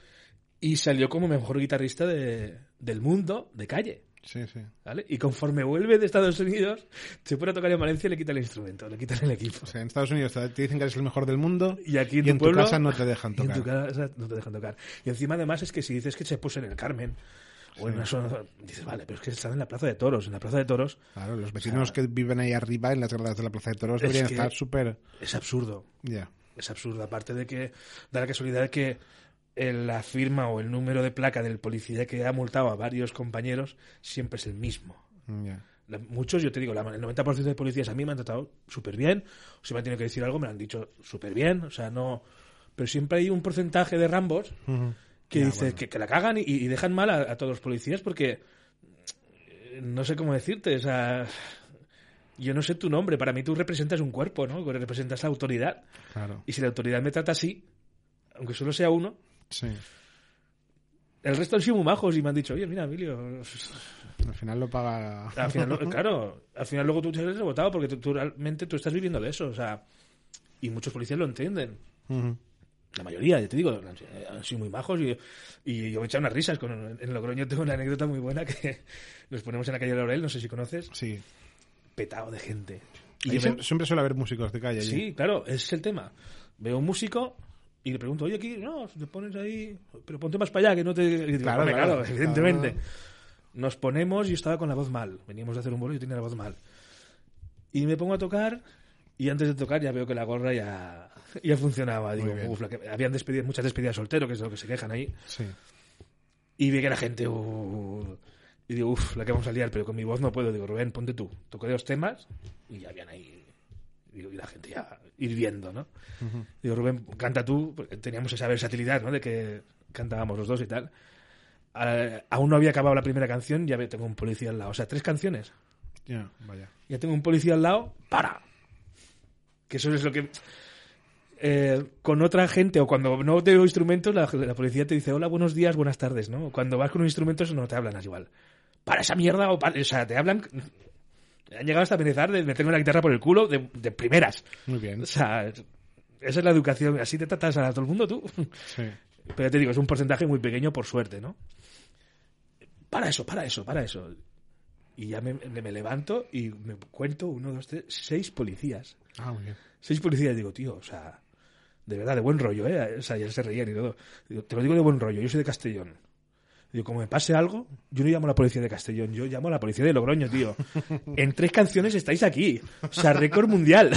S2: y salió como mejor guitarrista de, del mundo de calle.
S1: Sí, sí.
S2: ¿Vale? Y conforme vuelve de Estados Unidos, se pone a tocar en Valencia y le quitan el instrumento, le quitan el equipo.
S1: O sea, en Estados Unidos te dicen que eres el mejor del mundo
S2: Y aquí en,
S1: y
S2: tu,
S1: en
S2: pueblo,
S1: tu casa no te dejan
S2: y en
S1: tocar.
S2: tu casa no te dejan tocar. Y encima, además, es que si dices que se puso en el Carmen, o en una zona, dices, vale, pero es que están en la Plaza de Toros. En la Plaza de Toros
S1: Claro, los vecinos que viven ahí arriba en las gradas de la Plaza de Toros
S2: Es
S1: deberían
S2: que-
S1: estar súper...
S2: es absurdo.
S1: Ya.
S2: Es absurdo. Aparte de que da la casualidad que la firma o el número de placa del policía que ha multado a varios compañeros siempre es el mismo. La- muchos, yo te digo, la- el 90% de policías a mí me han tratado súper bien. O si me han tenido que decir algo, me lo han dicho súper bien. O sea, no. Pero siempre hay un porcentaje de Rambos que dice
S1: bueno.
S2: que, que la cagan y, y dejan mal a, a todos los policías porque. eh, No sé cómo decirte, o sea. Yo no sé tu nombre, para mí tú representas un cuerpo, ¿no? Representas la autoridad.
S1: Claro.
S2: Y si la autoridad me trata así, aunque solo sea uno,
S1: Sí.
S2: el resto han sido muy majos y me han dicho, oye, mira, Emilio,
S1: Al final lo paga...
S2: Al final, lo- claro, al final luego tú te has rebotado porque tú, tú realmente tú estás viviendo de eso, o sea, y muchos policías lo entienden.
S1: Ujú.
S2: La mayoría, ya te digo, han, sido muy majos y, y yo me he echado unas risas. Con, en Logroño tengo una anécdota muy buena que nos ponemos en la calle Laurel, no sé si conoces,
S1: Sí.
S2: petado de gente. Y me-
S1: siempre, siempre suele haber músicos de calle allí.
S2: Sí, claro, ese es el tema. Veo un músico y le pregunto, oye, aquí, no, te pones ahí, pero ponte más para allá, que no te... digo,
S1: Claro,
S2: "Hombre,
S1: claro,
S2: claro, evidentemente.
S1: claro.
S2: Nos ponemos y estaba con la voz mal. Veníamos de hacer un bolo y yo tenía la voz mal. Y me pongo a tocar y antes de tocar ya veo que la gorra ya, ya funcionaba. Digo. "Uf, la que- habían despedido, muchas despedidas soltero, que es de lo que se quejan ahí.
S1: Sí.
S2: Y vi que la gente... uh, y digo, uff, la que vamos a liar, pero con mi voz no puedo. Digo, Rubén, ponte tú. Toqué dos temas y ya habían ahí... Digo, y la gente ya hirviendo, ¿no? Digo, Rubén, canta tú. Teníamos esa versatilidad, ¿no? De que cantábamos los dos y tal. A- aún no había acabado la primera canción, ya tengo un policía al lado. O sea, tres canciones.
S1: Ya, vaya.
S2: Ya tengo un policía al lado, para. Que eso es lo que... eh, con otra gente o cuando no tengo instrumentos, la, la policía te dice, hola, buenos días, buenas tardes, ¿no? Cuando vas con un instrumento eso no te hablan así igual. Para esa mierda o para... O sea, te hablan... Han llegado hasta amenazar de meterme la guitarra por el culo de, de primeras.
S1: Muy bien.
S2: O sea, esa es la educación. Así te tratas a todo el mundo tú.
S1: Sí.
S2: Pero ya te digo, es un porcentaje muy pequeño por suerte, ¿no? Para eso, para eso, para eso. Y ya me, me- me levanto y me cuento uno, dos, tres, seis policías.
S1: Ah, muy bien.
S2: Seis policías. Digo, tío, o sea, de verdad, de buen rollo, ¿eh? O sea, ya se reían y todo. Digo, te lo digo de buen rollo, yo soy de Castellón. Digo, como me pase algo, yo no llamo a la policía de Castellón, yo llamo a la policía de Logroño, tío. En tres canciones estáis aquí. O sea, récord mundial.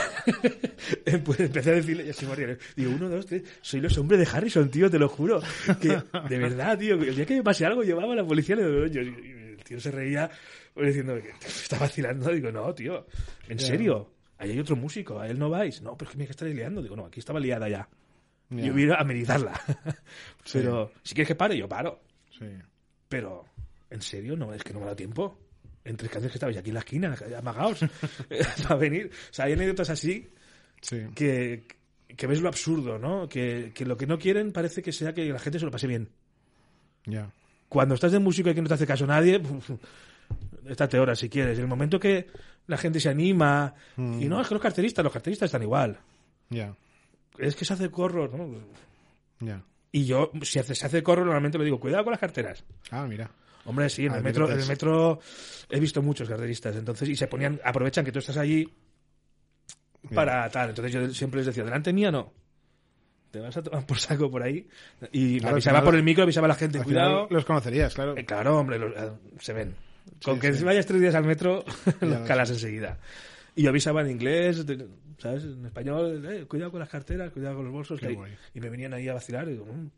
S2: pues empecé a decirle, ya se moría. Digo, uno, dos, tres, soy los hombres de Harrison, tío, te lo juro. Que, de verdad, tío, el día que me pase algo, llevaba a la policía de Logroño. Y el tío se reía pues, diciendo que está vacilando. Digo, no, tío, en serio. Ahí hay otro músico, a él no vais. No, pero es que me estáis liando. Digo, no, aquí estaba liada ya.
S1: Ya.
S2: Yo vine a amenizarla. Pero si quieres que pare, yo paro.
S1: Sí.
S2: Pero, ¿en serio? No, es que no me dado tiempo. En tres canciones que estabais aquí en la esquina, amagaos, para venir. O sea, hay anécdotas así
S1: Sí.
S2: que, que ves lo absurdo, ¿no? Que, que lo que no quieren parece que sea que la gente se lo pase bien.
S1: Ya.
S2: Cuando estás de músico y que no te hace caso nadie, estate horas si quieres. En el momento que la gente se anima, y no, es que los carteristas, los carteristas están igual.
S1: Ya.
S2: Es que se hace corro, ¿no?
S1: Ya.
S2: Y yo, si hace- se hace corro, normalmente le digo, cuidado con las carteras.
S1: Ah, mira.
S2: Hombre, sí, en
S1: Ah,
S2: el metro, en el metro he visto muchos carteristas, entonces, y se ponían, aprovechan que tú estás allí para tal. Entonces yo siempre les decía, delante mía no. Te vas a tomar por saco por ahí. Y me
S1: Claro,
S2: avisaba
S1: al final-
S2: por el micro, avisaba a la gente, cuidado.
S1: los conocerías, claro.
S2: Eh, claro, hombre, los- eh, se ven. Con
S1: Sí,
S2: que
S1: sí.
S2: vayas tres días al metro, los calas enseguida. Y yo avisaba en inglés, ¿sabes? En español, eh, cuidado con las carteras, cuidado con los bolsos. Que hay-. Y me venían ahí a vacilar. Y digo, "Mm".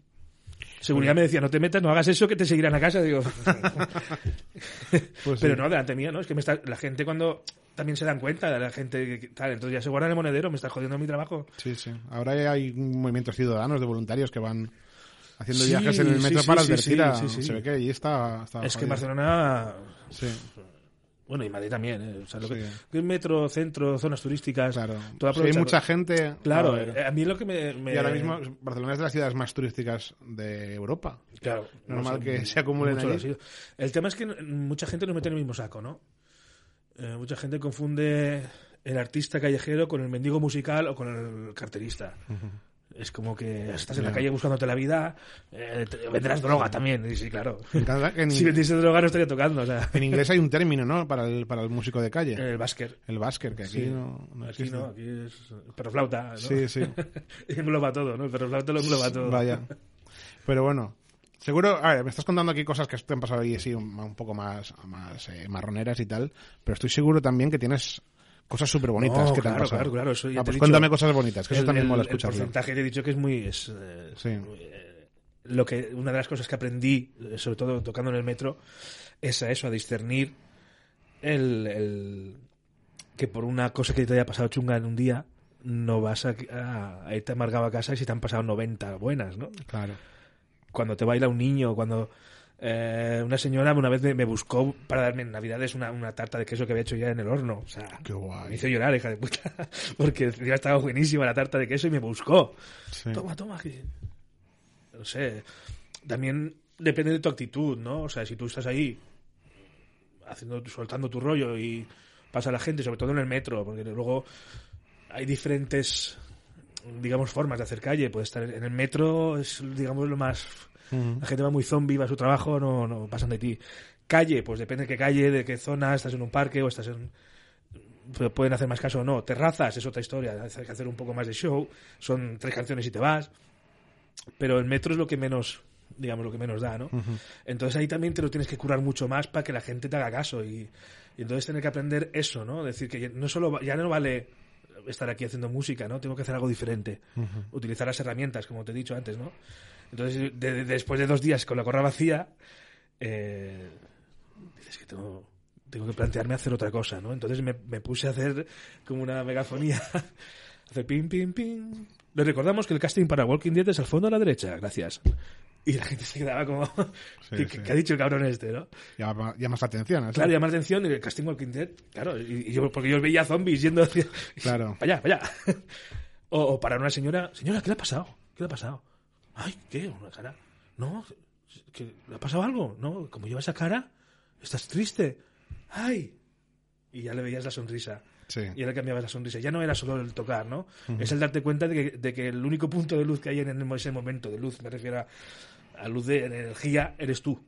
S2: Seguridad me decía, no te metas, no hagas eso, que te seguirán a casa. Digo,
S1: Pues
S2: pero
S1: sí.
S2: no, delante mía, ¿no? Es que me está, la gente cuando también se dan cuenta, la gente que- tal, entonces ya se guardan el monedero, me está jodiendo mi trabajo.
S1: Sí, sí. Ahora hay movimientos ciudadanos de voluntarios que van haciendo
S2: Sí,
S1: viajes en el metro
S2: sí,
S1: para advertir
S2: sí,
S1: a...
S2: sí, sí.
S1: Se ve que allí está... está
S2: es que. Barcelona,
S1: Sí,
S2: bueno, y Madrid también, ¿eh? O sea, lo
S1: Sí.
S2: que es metro, centro, zonas turísticas,
S1: claro.
S2: todo
S1: Si hay mucha gente...
S2: Claro,
S1: a
S2: eh, a mí lo que me... me-
S1: Y ahora mismo Barcelona es de las ciudades más turísticas de Europa.
S2: Claro,
S1: Normal
S2: sé,
S1: que se acumulen allí.
S2: El tema es que mucha gente nos mete en el mismo saco, ¿no? Eh, mucha gente confunde el artista callejero con el mendigo musical o con el carterista. Es como que estás en la calle buscándote la vida, eh, vendrás droga también. Y sí, claro. En si vendiese droga no estaría tocando. O sea.
S1: En inglés hay un término, ¿no? Para el, para el músico de calle.
S2: El basker.
S1: El basker, que aquí no, no
S2: Aquí no, aquí es perro flauta. ¿no?
S1: Sí, sí.
S2: engloba todo, ¿no? El perro flauta lo engloba todo.
S1: Vaya. Pero bueno, Seguro, a ver, me estás contando aquí cosas que te han pasado ahí así un, poco más, más eh, marroneras y tal, pero estoy seguro también que tienes cosas súper bonitas que te han pasado.
S2: Claro, claro, eso
S1: ah, pues cuéntame cosas bonitas, que eso también mola escuchar.
S2: El porcentaje te he dicho que es muy... Es, eh, sí. Eh, lo que, una de las cosas que aprendí, sobre todo tocando en el metro, es a eso, a discernir el, el que por una cosa que te haya pasado chunga en un día, no vas a, a, irte amargado a casa y si te han pasado 90 buenas, ¿no?
S1: Claro
S2: cuando te baila un niño, cuando eh, una señora una vez me, buscó para darme en Navidades una, una, tarta de queso que había hecho ya en el horno. O sea, me hizo llorar, hija de puta, porque ya estaba buenísima la tarta de queso y me buscó. Toma, toma. No sé. También depende de tu actitud, ¿no? O sea, si tú estás ahí haciendo, soltando tu rollo y pasa la gente, sobre todo en el metro, porque luego hay diferentes digamos, formas de hacer calle. Puede estar en el metro, es, digamos, lo más... La gente va muy zombie, va a su trabajo, no, no pasan de ti. Calle, pues depende de qué calle, de qué zona, estás en un parque o estás en... Pueden hacer más caso o no. Terrazas es otra historia, hay que hacer un poco más de show. Son tres canciones y te vas. Pero el metro es lo que menos digamos, lo que menos da, ¿no? Entonces ahí también te lo tienes que curar mucho más para que la gente te haga caso y, y entonces tener que aprender eso, ¿no? Decir que no solo, ya no vale estar aquí haciendo música, ¿no? Tengo que hacer algo diferente. Utilizar las herramientas, como te he dicho antes, ¿no? Entonces, después de dos días con la corra vacía, eh, dices que tengo, tengo, que plantearme hacer otra cosa, ¿no? Entonces me, me puse a hacer como una megafonía, hacer pim, pim, pim. Le recordamos que el casting para Walking Dead es al fondo a la derecha, gracias. Y la gente se quedaba como, ¿qué, ha dicho el cabrón este, no?
S1: Llama, llamas la atención,
S2: Claro, llama la atención y el casting Walking Dead, claro, y, yo, porque yo veía zombies yendo hacia...
S1: Claro.
S2: Para allá, para allá. O, para una señora, señora, ¿qué le ha pasado? ¿Qué le ha pasado? Ay, ¿qué? Una cara. No, ¿que ¿le ha pasado algo? No, como lleva esa cara, estás triste. Ay. Y ya le veías la sonrisa.
S1: Sí.
S2: Y ahora cambiaba la sonrisa. Ya no era solo el tocar, ¿no? Es el darte cuenta de que, de que, el único punto de luz que hay en ese momento, de luz, me refiero a a luz de energía eres tú.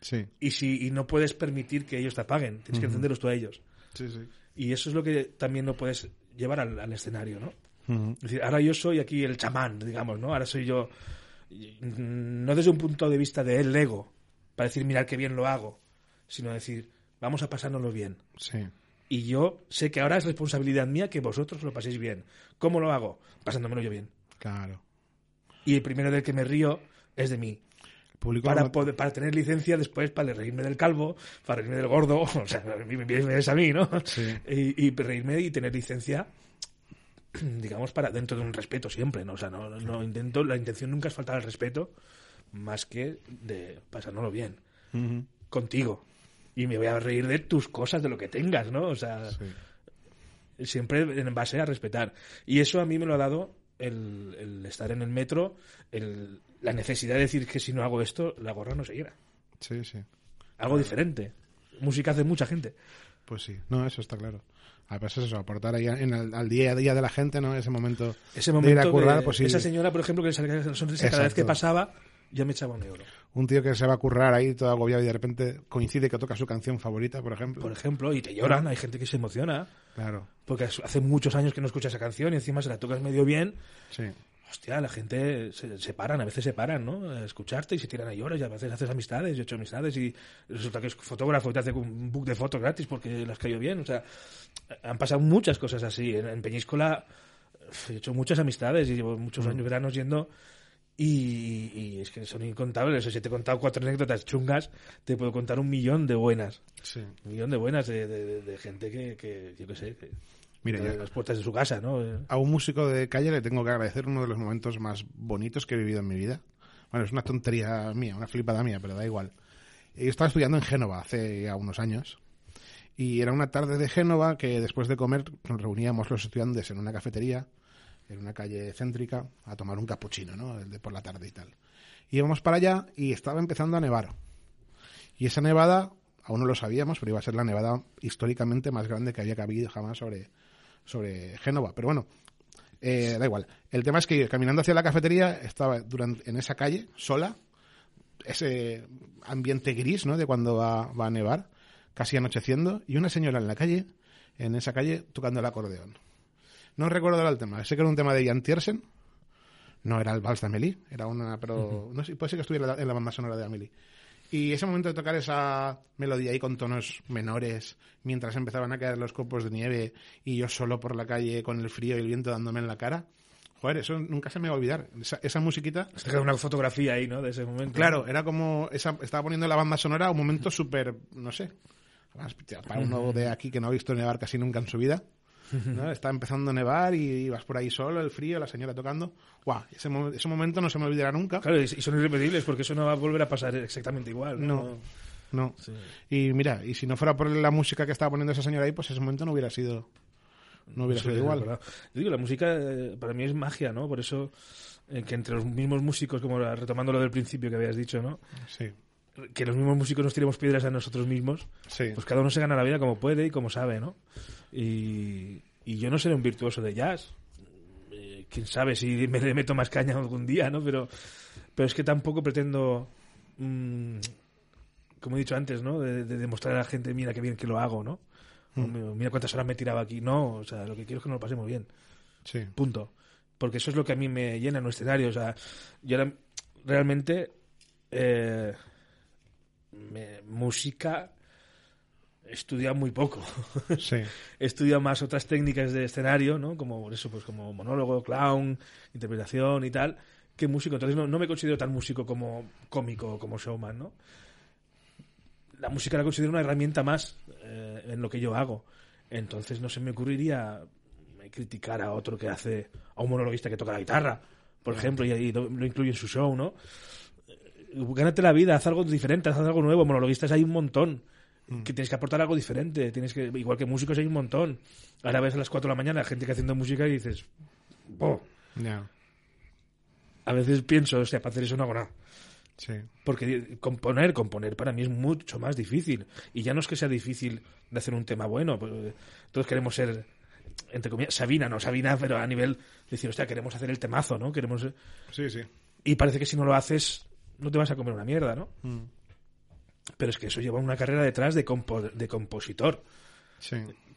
S1: Sí.
S2: Y si y no puedes permitir que ellos te apaguen, tienes que encenderlos tú a ellos.
S1: Sí, sí.
S2: Y eso es lo que también no puedes llevar al, escenario, ¿no? Es decir, ahora yo soy aquí el chamán, digamos, ¿no? Ahora soy yo, no desde un punto de vista de el ego, para decir, mirar qué bien lo hago, sino decir, vamos a pasárnoslo bien.
S1: Sí.
S2: Y yo sé que ahora es responsabilidad mía que vosotros lo paséis bien. ¿Cómo lo hago? Pasándomelo yo bien.
S1: Claro.
S2: Y el primero del que me río es de mí. para, poder, para tener licencia después para reírme del calvo, para reírme del gordo, o sea, me es a mí, ¿no? Y, reírme y tener licencia, digamos, para dentro de un respeto siempre, ¿no? O sea, no, no intento, la intención nunca es faltar al respeto, más que de pasárnoslo bien, contigo. Y me voy a reír de tus cosas, de lo que tengas, ¿no? O sea, siempre en base a respetar. Y eso a mí me lo ha dado el, el estar en el metro, el, la necesidad de decir que si no hago esto, la gorra no seguirá.
S1: Sí, sí.
S2: Algo diferente. Música hace mucha gente.
S1: Pues sí, no, eso está claro. A veces eso, aportar ahí en al día a día de la gente, ¿no? Ese momento,
S2: Ese momento de ir a currar, pues Esa señora, por ejemplo, que salía la sonrisa cada vez que pasaba, ya me echaba un euro.
S1: Un tío que se va a currar ahí todo agobiado y de repente coincide que toca su canción favorita, por ejemplo.
S2: Por ejemplo, y te lloran, hay gente que se emociona.
S1: Claro.
S2: Porque hace muchos años que no escucha esa canción y encima se la tocas medio bien.
S1: Sí
S2: hostia, la gente se, paran, a veces se paran, ¿no? A escucharte y se tiran a llorar y a veces haces amistades, yo he hecho amistades y resulta que es fotógrafo y te hace un book de fotos gratis porque las cayó bien, o sea, han pasado muchas cosas así. En, Peñíscola he hecho muchas amistades y llevo muchos mm. años veranos yendo y, es que son incontables. O si te he contado cuatro anécdotas chungas, te puedo contar un millón de buenas.
S1: Sí.
S2: Un millón de buenas de, gente que, que, yo qué sé, que,
S1: Mira,
S2: las puertas de su casa, ¿no?
S1: A un músico de calle le tengo que agradecer uno de los momentos más bonitos que he vivido en mi vida. Bueno, es una tontería mía, una flipada mía, pero da igual. Yo estaba estudiando en Génova hace ya unos años. Y era una tarde de Génova que después de comer nos reuníamos los estudiantes en una cafetería, en una calle céntrica, a tomar un capuchino, ¿no? De por la tarde y tal. íbamos para allá y estaba empezando a nevar. Y esa nevada, aún no lo sabíamos, pero iba a ser la nevada históricamente más grande que había habido jamás sobre, sobre Génova. Pero bueno, Eh, da igual. El tema es que caminando hacia la cafetería estaba durante, en esa calle, sola, ese ambiente gris, ¿no? De cuando va, va a nevar, casi anocheciendo, y una señora en la calle, en esa calle, tocando el acordeón. No recuerdo el tema. Sé que era un tema de Jan Tiersen. No era el Vals de Amélie, era una, pero no sé, puede ser que estuviera en la banda sonora de Amélie. Y ese momento de tocar esa melodía ahí con tonos menores, mientras empezaban a caer los copos de nieve y yo solo por la calle con el frío y el viento dándome en la cara, joder, eso nunca se me va a olvidar. Esa, esa musiquita.
S2: Se queda una fotografía ahí, ¿no? De ese momento.
S1: Claro, era como. Esa, estaba poniendo la banda sonora un momento súper. No sé. Para uno de aquí que no ha visto nevar casi nunca en su vida. ¿No? Está empezando a nevar y vas por ahí solo, el frío, la señora tocando. ¡Guau! Ese, mo- ese momento no se me olvidará nunca.
S2: Claro, y son irrepetibles porque eso no va a volver a pasar exactamente igual. No.
S1: No. No.
S2: Sí.
S1: Y mira, y si no fuera por la música que estaba poniendo esa señora ahí, pues ese momento no hubiera sido. No hubiera sido igual.
S2: Yo digo, la música eh, para mí es magia, ¿no? Por eso eh, que entre los mismos músicos, como retomando lo del principio que habías dicho, ¿no?
S1: Sí.
S2: Que los mismos músicos nos tiremos piedras a nosotros mismos,
S1: Sí.
S2: pues cada uno se gana la vida como puede y como sabe, ¿no? Y, y yo no seré un virtuoso de jazz. Eh, Quién sabe si me le meto más caña algún día, ¿no? Pero, pero es que tampoco pretendo, mm, como he dicho antes, ¿no? De, de demostrar a la gente, mira qué bien que lo hago, ¿no? O Mira cuántas horas me he tirado aquí. No, o sea, lo que quiero es que nos lo pasemos bien.
S1: Sí.
S2: Punto. Porque eso es lo que a mí me llena en un escenario. O sea, yo ahora realmente eh, me- música he estudiado muy poco.
S1: Sí.
S2: he estudiado más otras técnicas de escenario, ¿no? Como por eso, pues como monólogo, clown, interpretación y tal, que músico. Entonces no, no me considero tan músico como cómico, como showman, ¿no? La música la considero una herramienta más eh, en lo que yo hago. Entonces no se me ocurriría eh, criticar a otro que hace, a un monologuista que toca la guitarra, por ejemplo, y, y lo, lo incluye en su show, ¿no? Eh, Gánate la vida, haz algo diferente, haz algo nuevo. Monologuistas hay un montón. Que tienes que aportar algo diferente. Tienes que, igual que músicos hay un montón. Ahora ves a las 4 de la mañana gente que haciendo música y dices, "Oh".
S1: Ya.
S2: a veces pienso, o sea, para hacer eso no hago nada.
S1: Sí.
S2: Porque componer, componer para mí es mucho más difícil. Y ya no es que sea difícil de hacer un tema bueno. pues, eh, todos queremos ser, entre comillas, Sabina, no Sabina, pero a nivel de decir, hostia, queremos hacer el temazo, ¿no? Queremos...
S1: Sí, sí.
S2: Y parece que si no lo haces, no te vas a comer una mierda, ¿no?
S1: Mm.
S2: Pero es que eso lleva una carrera detrás de, compo- de compositor.
S1: Sí.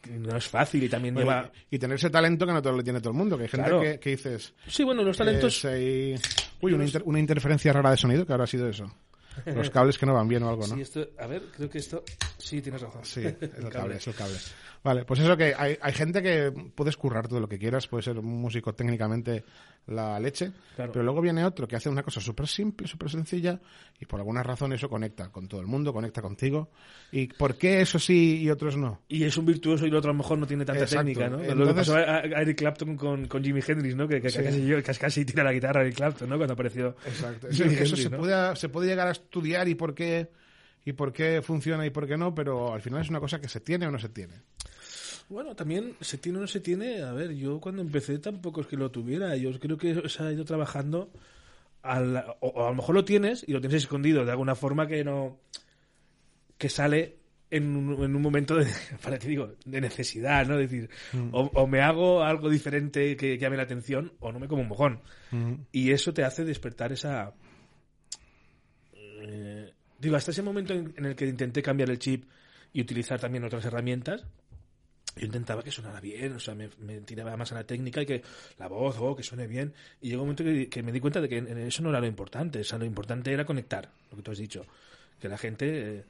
S2: No es fácil y también
S1: Bueno,
S2: lleva...
S1: y tener ese talento que no todo lo tiene todo el mundo. Que hay gente
S2: Claro.
S1: que, que dices.
S2: Sí, bueno, los talentos...
S1: es ahí- Uy, una, inter- una interferencia rara de sonido, que habrá sido eso. Los cables que no van bien o algo, ¿no?
S2: Sí, esto, a ver, creo que esto... Sí, tienes razón.
S1: Sí, es el cable, es el cable. Vale, pues eso que hay, hay gente que puedes currar todo lo que quieras, puede ser un músico técnicamente la leche,
S2: Claro.
S1: pero luego viene otro que hace una cosa súper simple, súper sencilla, y por alguna razón eso conecta con todo el mundo, conecta contigo. ¿Y por qué eso sí y otros no?
S2: Y es un virtuoso y el otro a lo mejor no tiene tanta
S1: Exacto.
S2: técnica, ¿no? lo que
S1: Entonces-
S2: pasó a, Eric Clapton con, con Jimi Hendrix, ¿no? Que, que
S1: Sí.
S2: casi, yo- casi, casi tira la guitarra a Eric Clapton, ¿no? Cuando apareció
S1: Exacto.
S2: Jimi
S1: Eso, se,
S2: ¿no?
S1: puede, se puede llegar a estudiar y por qué y por qué funciona y por qué no, pero al final es una cosa que se tiene o no se tiene.
S2: Bueno, también se tiene o no se tiene. A ver, yo cuando empecé tampoco es que lo tuviera. Yo creo que se ha ido trabajando. al- o, o a lo mejor lo tienes y lo tienes escondido de alguna forma que no. que sale en un, en un momento de, para que digo, de necesidad, ¿no? Es decir, o, o me hago algo diferente que llame la atención o no me como un mojón. Y eso te hace despertar esa. eh, digo, hasta ese momento en, en el que intenté cambiar el chip y utilizar también otras herramientas, yo intentaba que sonara bien, o sea, me, me tiraba más a la técnica y que la voz, oh, que suene bien. Y llegó un momento que, que me di cuenta de que eso no era lo importante, o sea, lo importante era conectar, lo que tú has dicho. Que la gente eh,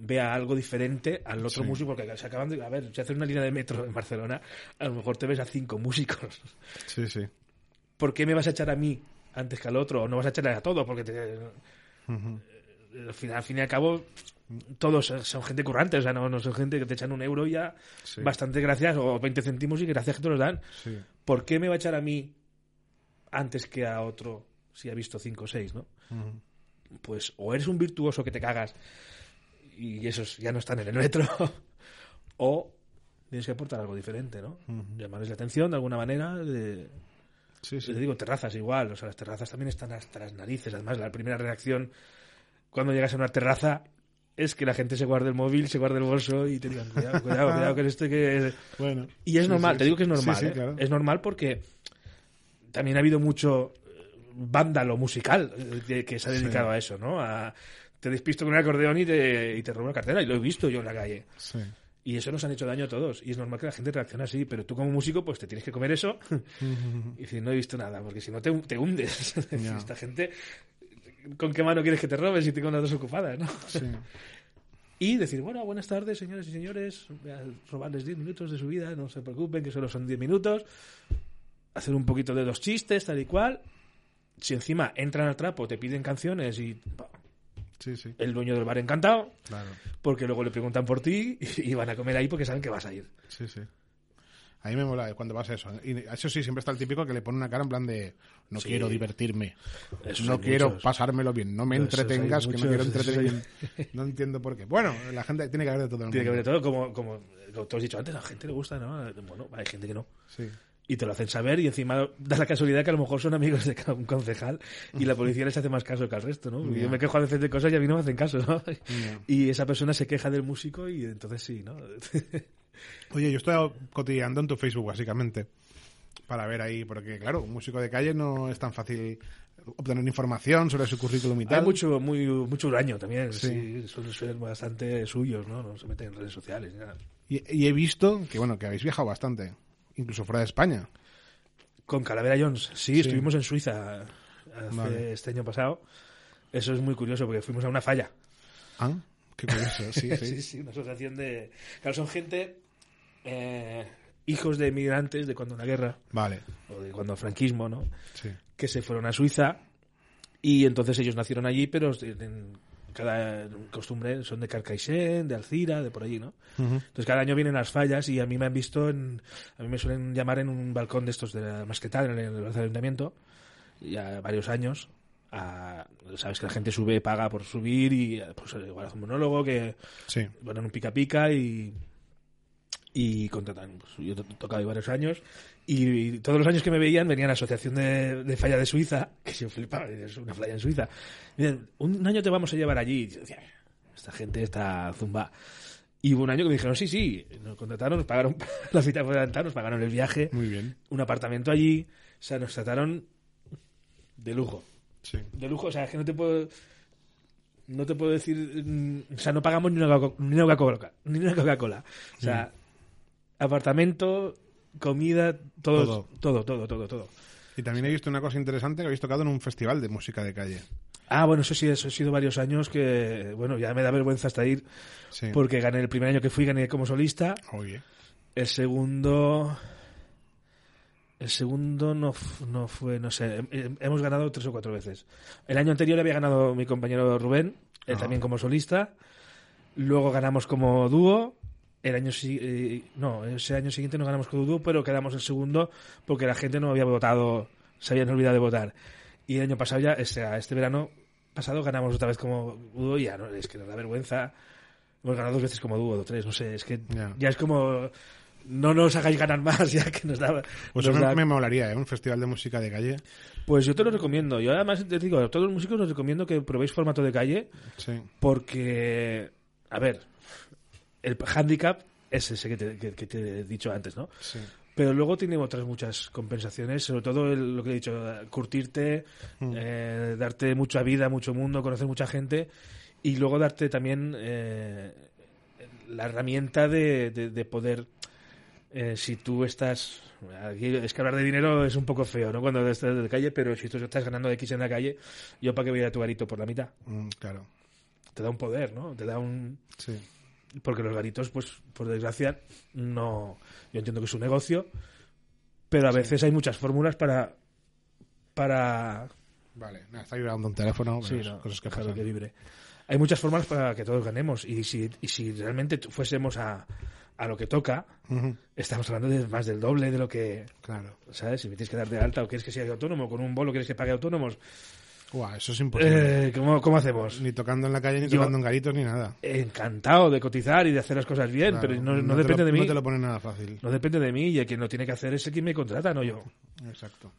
S2: vea algo diferente al otro
S1: Sí.
S2: músico, porque se acaban de. A ver, si haces una línea de metro en Barcelona, a lo mejor te ves a cinco músicos.
S1: Sí, sí.
S2: ¿Por qué me vas a echar a mí antes que al otro? O no vas a echarle a todo, porque te, al, final, al fin y al cabo todos son gente currante, o sea, no, no son gente que te echan un euro y ya
S1: Sí.
S2: bastante gracias, o 20 céntimos y gracias que te los dan.
S1: Sí.
S2: ¿Por qué me va a echar a mí antes que a otro si ha visto 5 o 6, no? Pues o eres un virtuoso que te cagas y esos ya no están en el metro, o tienes que aportar algo diferente, ¿no? Llamarles la atención de alguna manera, de,
S1: Sí, sí.
S2: te digo, terrazas igual, o sea, las terrazas también están hasta las narices. Además, la primera reacción cuando llegas a una terraza es que la gente se guarde el móvil, se guarde el bolso y te digan, cuidado, cuidado, cuidado con esto que...
S1: Bueno.
S2: Y es
S1: Sí,
S2: normal,
S1: sí,
S2: te digo que es normal,
S1: Sí,
S2: ¿eh?
S1: claro.
S2: Es normal porque también ha habido mucho eh, vándalo musical eh, que se ha dedicado a eso, ¿no? A, te despisto con un acordeón y te, y te robo la cartera, y lo he visto yo en la calle.
S1: Sí.
S2: Y eso nos han hecho daño a todos. Y es normal que la gente reaccione así, pero tú como músico, pues te tienes que comer eso y decir, no he visto nada, porque si no te, te hundes. Esta gente, ¿con qué mano quieres que te robes si tengo las dos ocupadas, no?
S1: Sí.
S2: Y decir, bueno, buenas tardes, señores y señores, voy a robarles 10 minutos de su vida, no se preocupen, que solo son 10 minutos. Hacer un poquito de los chistes, tal y cual. Si encima entran al trapo, te piden canciones y
S1: Sí, sí.
S2: el dueño del bar encantado,
S1: Claro.
S2: porque luego le preguntan por ti y, y van a comer ahí porque saben que vas a ir.
S1: Sí, sí. A mí me mola cuando pasa eso. Y eso sí, siempre está el típico que le pone una cara en plan de no
S2: Sí.
S1: quiero divertirme, no quiero
S2: muchos.
S1: pasármelo bien, no me entretengas, que no quiero entretener. No entiendo por qué. Bueno, la gente tiene que haber de todo. el
S2: Tiene que ver de todo, como, como, como tú has dicho antes, a la gente le gusta, ¿no? Bueno, hay gente que no.
S1: Sí.
S2: Y te lo hacen saber y encima da la casualidad que a lo mejor son amigos de un concejal y la policía les hace más caso que al resto, ¿no?
S1: Ya.
S2: Yo me quejo a veces de cosas y a mí no me hacen caso, ¿no? Y esa persona se queja del músico y entonces sí, ¿no?
S1: Oye, yo estoy cotilleando en tu Facebook, básicamente, para ver ahí, porque claro, un músico de calle no es tan fácil obtener información sobre su currículum y tal.
S2: Hay mucho, muy, mucho huraño también,
S1: Sí.
S2: sí. Suelen ser bastante suyos, ¿no? No se meten en redes sociales ni nada.
S1: Y, y he visto que, bueno, que habéis viajado bastante, incluso fuera de España.
S2: Con Calavera Jones, sí, estuvimos en Suiza hace
S1: Vale.
S2: este año pasado. Eso es muy curioso porque fuimos a una falla.
S1: Ah, qué curioso, sí, sí.
S2: sí, sí, una asociación de... Claro, son gente... eh, hijos de emigrantes de cuando la guerra,
S1: Vale,
S2: o de cuando el franquismo, ¿no?
S1: sí.
S2: Que se fueron a Suiza y entonces ellos nacieron allí, pero en cada costumbre son de Carcaixent, de Alcira, de por allí, ¿no? Entonces cada año vienen las fallas y a mí me han visto en, a mí me suelen llamar en un balcón de estos de la masquetada en el, ayuntamiento ya varios años a- sabes que la gente sube paga por subir y pues igual hace un monólogo que
S1: Sí,
S2: van en un pica pica y y contratan pues, yo he to- tocado ahí varios años y, todos los años que me veían venían a la asociación de, de falla de Suiza que yo flipaba es una falla en Suiza y decían, un año te vamos a llevar allí y yo decía, esta gente está zumba y hubo un año que me dijeron sí sí nos contrataron nos pagaron la cita por adelantado nos pagaron el viaje
S1: muy bien.
S2: un apartamento allí o sea nos trataron de lujo
S1: Sí.
S2: de lujo, o sea, es que no te puedo no te puedo decir, mm, o sea, no pagamos ni una Coca- ni una Coca-Cola, ni una Coca-Cola. O sea, apartamento, comida, todo,
S1: Todo.
S2: todo, todo, todo, todo.
S1: Y también he visto una cosa interesante que habéis tocado en un festival de música de calle.
S2: Ah, bueno, eso sí, eso ha sido varios años que, bueno, ya me da vergüenza hasta ir,
S1: Sí.
S2: porque gané el primer año que fui, gané como solista,
S1: Oye.
S2: el segundo... El segundo no, no fue, no sé, hem- hem- hemos ganado tres o cuatro veces. El año anterior había ganado mi compañero Rubén, él
S1: Ah.
S2: también como solista. Luego ganamos como dúo. El año eh, no, ese año siguiente no ganamos dúo, pero quedamos el segundo porque la gente no había votado, se habían olvidado de votar. Y el año pasado ya, este, este verano pasado ganamos otra vez como dúo y ya no, es que nos da vergüenza. Hemos ganado dos veces como dúo, o tres, no sé, es que
S1: Ya.
S2: ya es como no nos hagáis ganar más, ya que nos da.
S1: Pues
S2: nos
S1: me,
S2: da-
S1: me molaría, ¿eh? Un festival de música de calle.
S2: Pues yo te lo recomiendo. Yo además te digo, a todos los músicos os recomiendo que probéis formato de calle
S1: Sí.
S2: porque, a ver, el handicap es ese que te, que- que te he dicho antes, ¿no?
S1: Sí.
S2: Pero luego tiene otras muchas compensaciones, sobre todo el- lo que he dicho, curtirte,
S1: Mm.
S2: eh, darte mucha vida, mucho mundo, conocer mucha gente y luego darte también eh, la herramienta de, de- de poder, eh, si tú estás, aquí es que hablar de dinero es un poco feo, ¿no? Cuando estás de calle, pero si tú estás ganando X en la calle, yo para qué voy a ir a tu garito por la mitad.
S1: Mm, claro.
S2: Te da un poder, ¿no? Te da un,
S1: Sí.
S2: Porque los garitos, pues, por desgracia, no. Yo entiendo que es un negocio, pero a veces hay muchas fórmulas para. para.
S1: Vale. Nada, está vibrando un teléfono.
S2: Sí, no,
S1: cosas que
S2: que vibre. Hay muchas formas para que todos ganemos. Y si, y si realmente fuésemos a, a lo que toca, estamos hablando de más del doble de lo que.
S1: Claro.
S2: ¿Sabes? Si me tienes que dar de alta o quieres que sea autónomo, con un bolo quieres que pague autónomos,
S1: Eso es imposible.
S2: eh, ¿cómo, ¿cómo hacemos?
S1: Ni tocando en la calle, ni
S2: Yo-
S1: tocando en garitos, ni nada.
S2: Encantado de cotizar y de hacer las cosas bien,
S1: Claro,
S2: pero no, no depende
S1: lo-
S2: de mí.
S1: No te lo pone nada fácil.
S2: No depende de mí y el quien lo tiene que hacer es el quien me contrata, no yo.
S1: Exacto.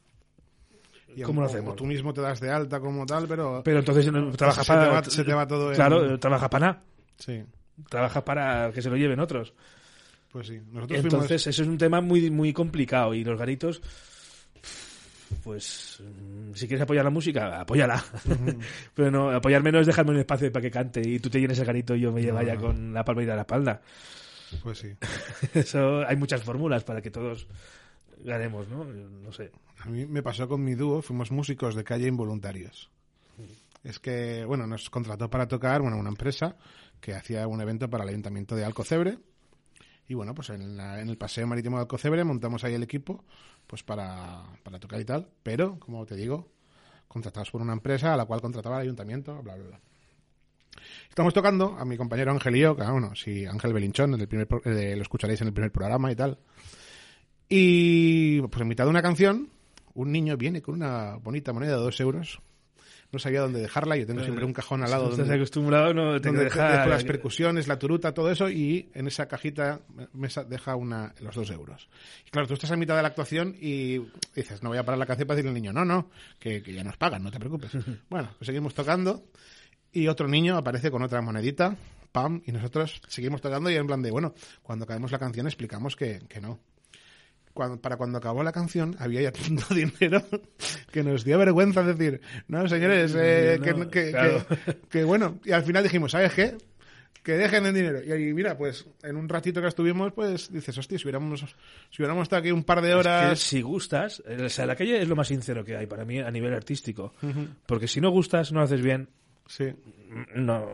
S1: Y
S2: ¿Cómo lo hacemos?
S1: Tú mismo te das de alta como tal, pero...
S2: Pero entonces no, trabaja
S1: se,
S2: para.
S1: te va, se te va todo en...
S2: Claro, trabaja para nada.
S1: Sí,
S2: Trabaja para que se lo lleven otros.
S1: pues sí. Nosotros
S2: Entonces, eso es un tema muy, muy complicado. Y los garitos. Pues mm, si quieres apoyar la música, apóyala. Pero no, apoyarme no es dejarme un espacio para que cante y tú te llenes el garito y yo me vaya con la palma y de la espalda.
S1: Pues sí.
S2: Eso, hay muchas fórmulas para que todos ganemos, ¿no? No sé.
S1: A mí me pasó con mi dúo, fuimos músicos de calle involuntarios. Es que, bueno, nos contrató para tocar, bueno, una empresa que hacía un evento para el Ayuntamiento de Alcocebre. Y bueno, pues en, la- en el Paseo Marítimo de Alcocebre montamos ahí el equipo, pues para, para tocar y tal. Pero, como te digo, contratados por una empresa a la cual contrataba el Ayuntamiento, bla, bla, bla. Estamos tocando a mi compañero Ángel y yo, que ah, bueno, sí, Ángel Belinchón, en el primer, eh, lo escucharéis en el primer programa y tal. Y pues en mitad de una canción, un niño viene con una bonita moneda de dos euros. No sabía dónde dejarla, yo tengo siempre un cajón al lado
S2: Si estás
S1: donde,
S2: acostumbrado, no
S1: donde
S2: deja...
S1: dejo las percusiones, la turuta, todo eso, y en esa cajita me sa- deja una, los dos euros. Y claro, tú estás a mitad de la actuación y dices, no voy a parar la canción para decirle al niño, no, no, que, que ya nos pagan, no te preocupes. bueno, pues seguimos tocando y otro niño aparece con otra monedita, pam, y nosotros seguimos tocando y en plan de, bueno, cuando acabemos la canción explicamos que, que no. Cuando, para cuando acabó la canción había ya tanto dinero que nos dio vergüenza decir, no, señores, eh, que,
S2: No,
S1: que-
S2: claro.
S1: que- que bueno, y al final dijimos, ¿sabes qué? Que dejen el dinero. Y ahí, mira, pues en un ratito que estuvimos, pues dices, hostia, si hubiéramos, si hubiéramos estado aquí un par de
S2: Es que
S1: horas...
S2: si gustas, eh, o sea, la calle es lo más sincero que hay para mí a nivel artístico. Porque si no gustas, no haces bien,
S1: Sí,
S2: no,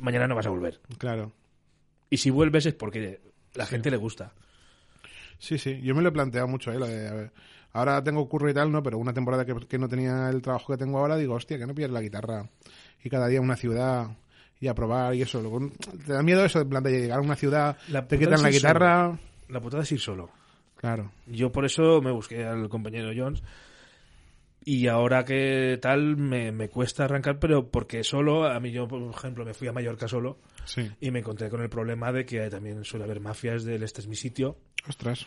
S2: mañana no vas a volver.
S1: claro.
S2: Y si vuelves es porque la gente le gusta.
S1: Sí, sí, yo me lo he planteado mucho, ¿eh? Lo de, a ver, ahora tengo curro y tal, ¿no? Pero una temporada que, que no tenía el trabajo que tengo ahora, digo, hostia, que no pilles la guitarra y cada día una ciudad y a probar y eso. Luego, te da miedo eso, de llegar a una ciudad,
S2: La
S1: te quitan la guitarra.
S2: La putada es ir solo.
S1: Claro,
S2: Yo por eso me busqué al compañero Jones. Y ahora que tal, me, me cuesta arrancar, pero porque solo, a mí yo, por ejemplo, me fui a Mallorca solo
S1: sí.
S2: y me encontré con el problema de que también suele haber mafias del este es mi sitio,
S1: Ostras.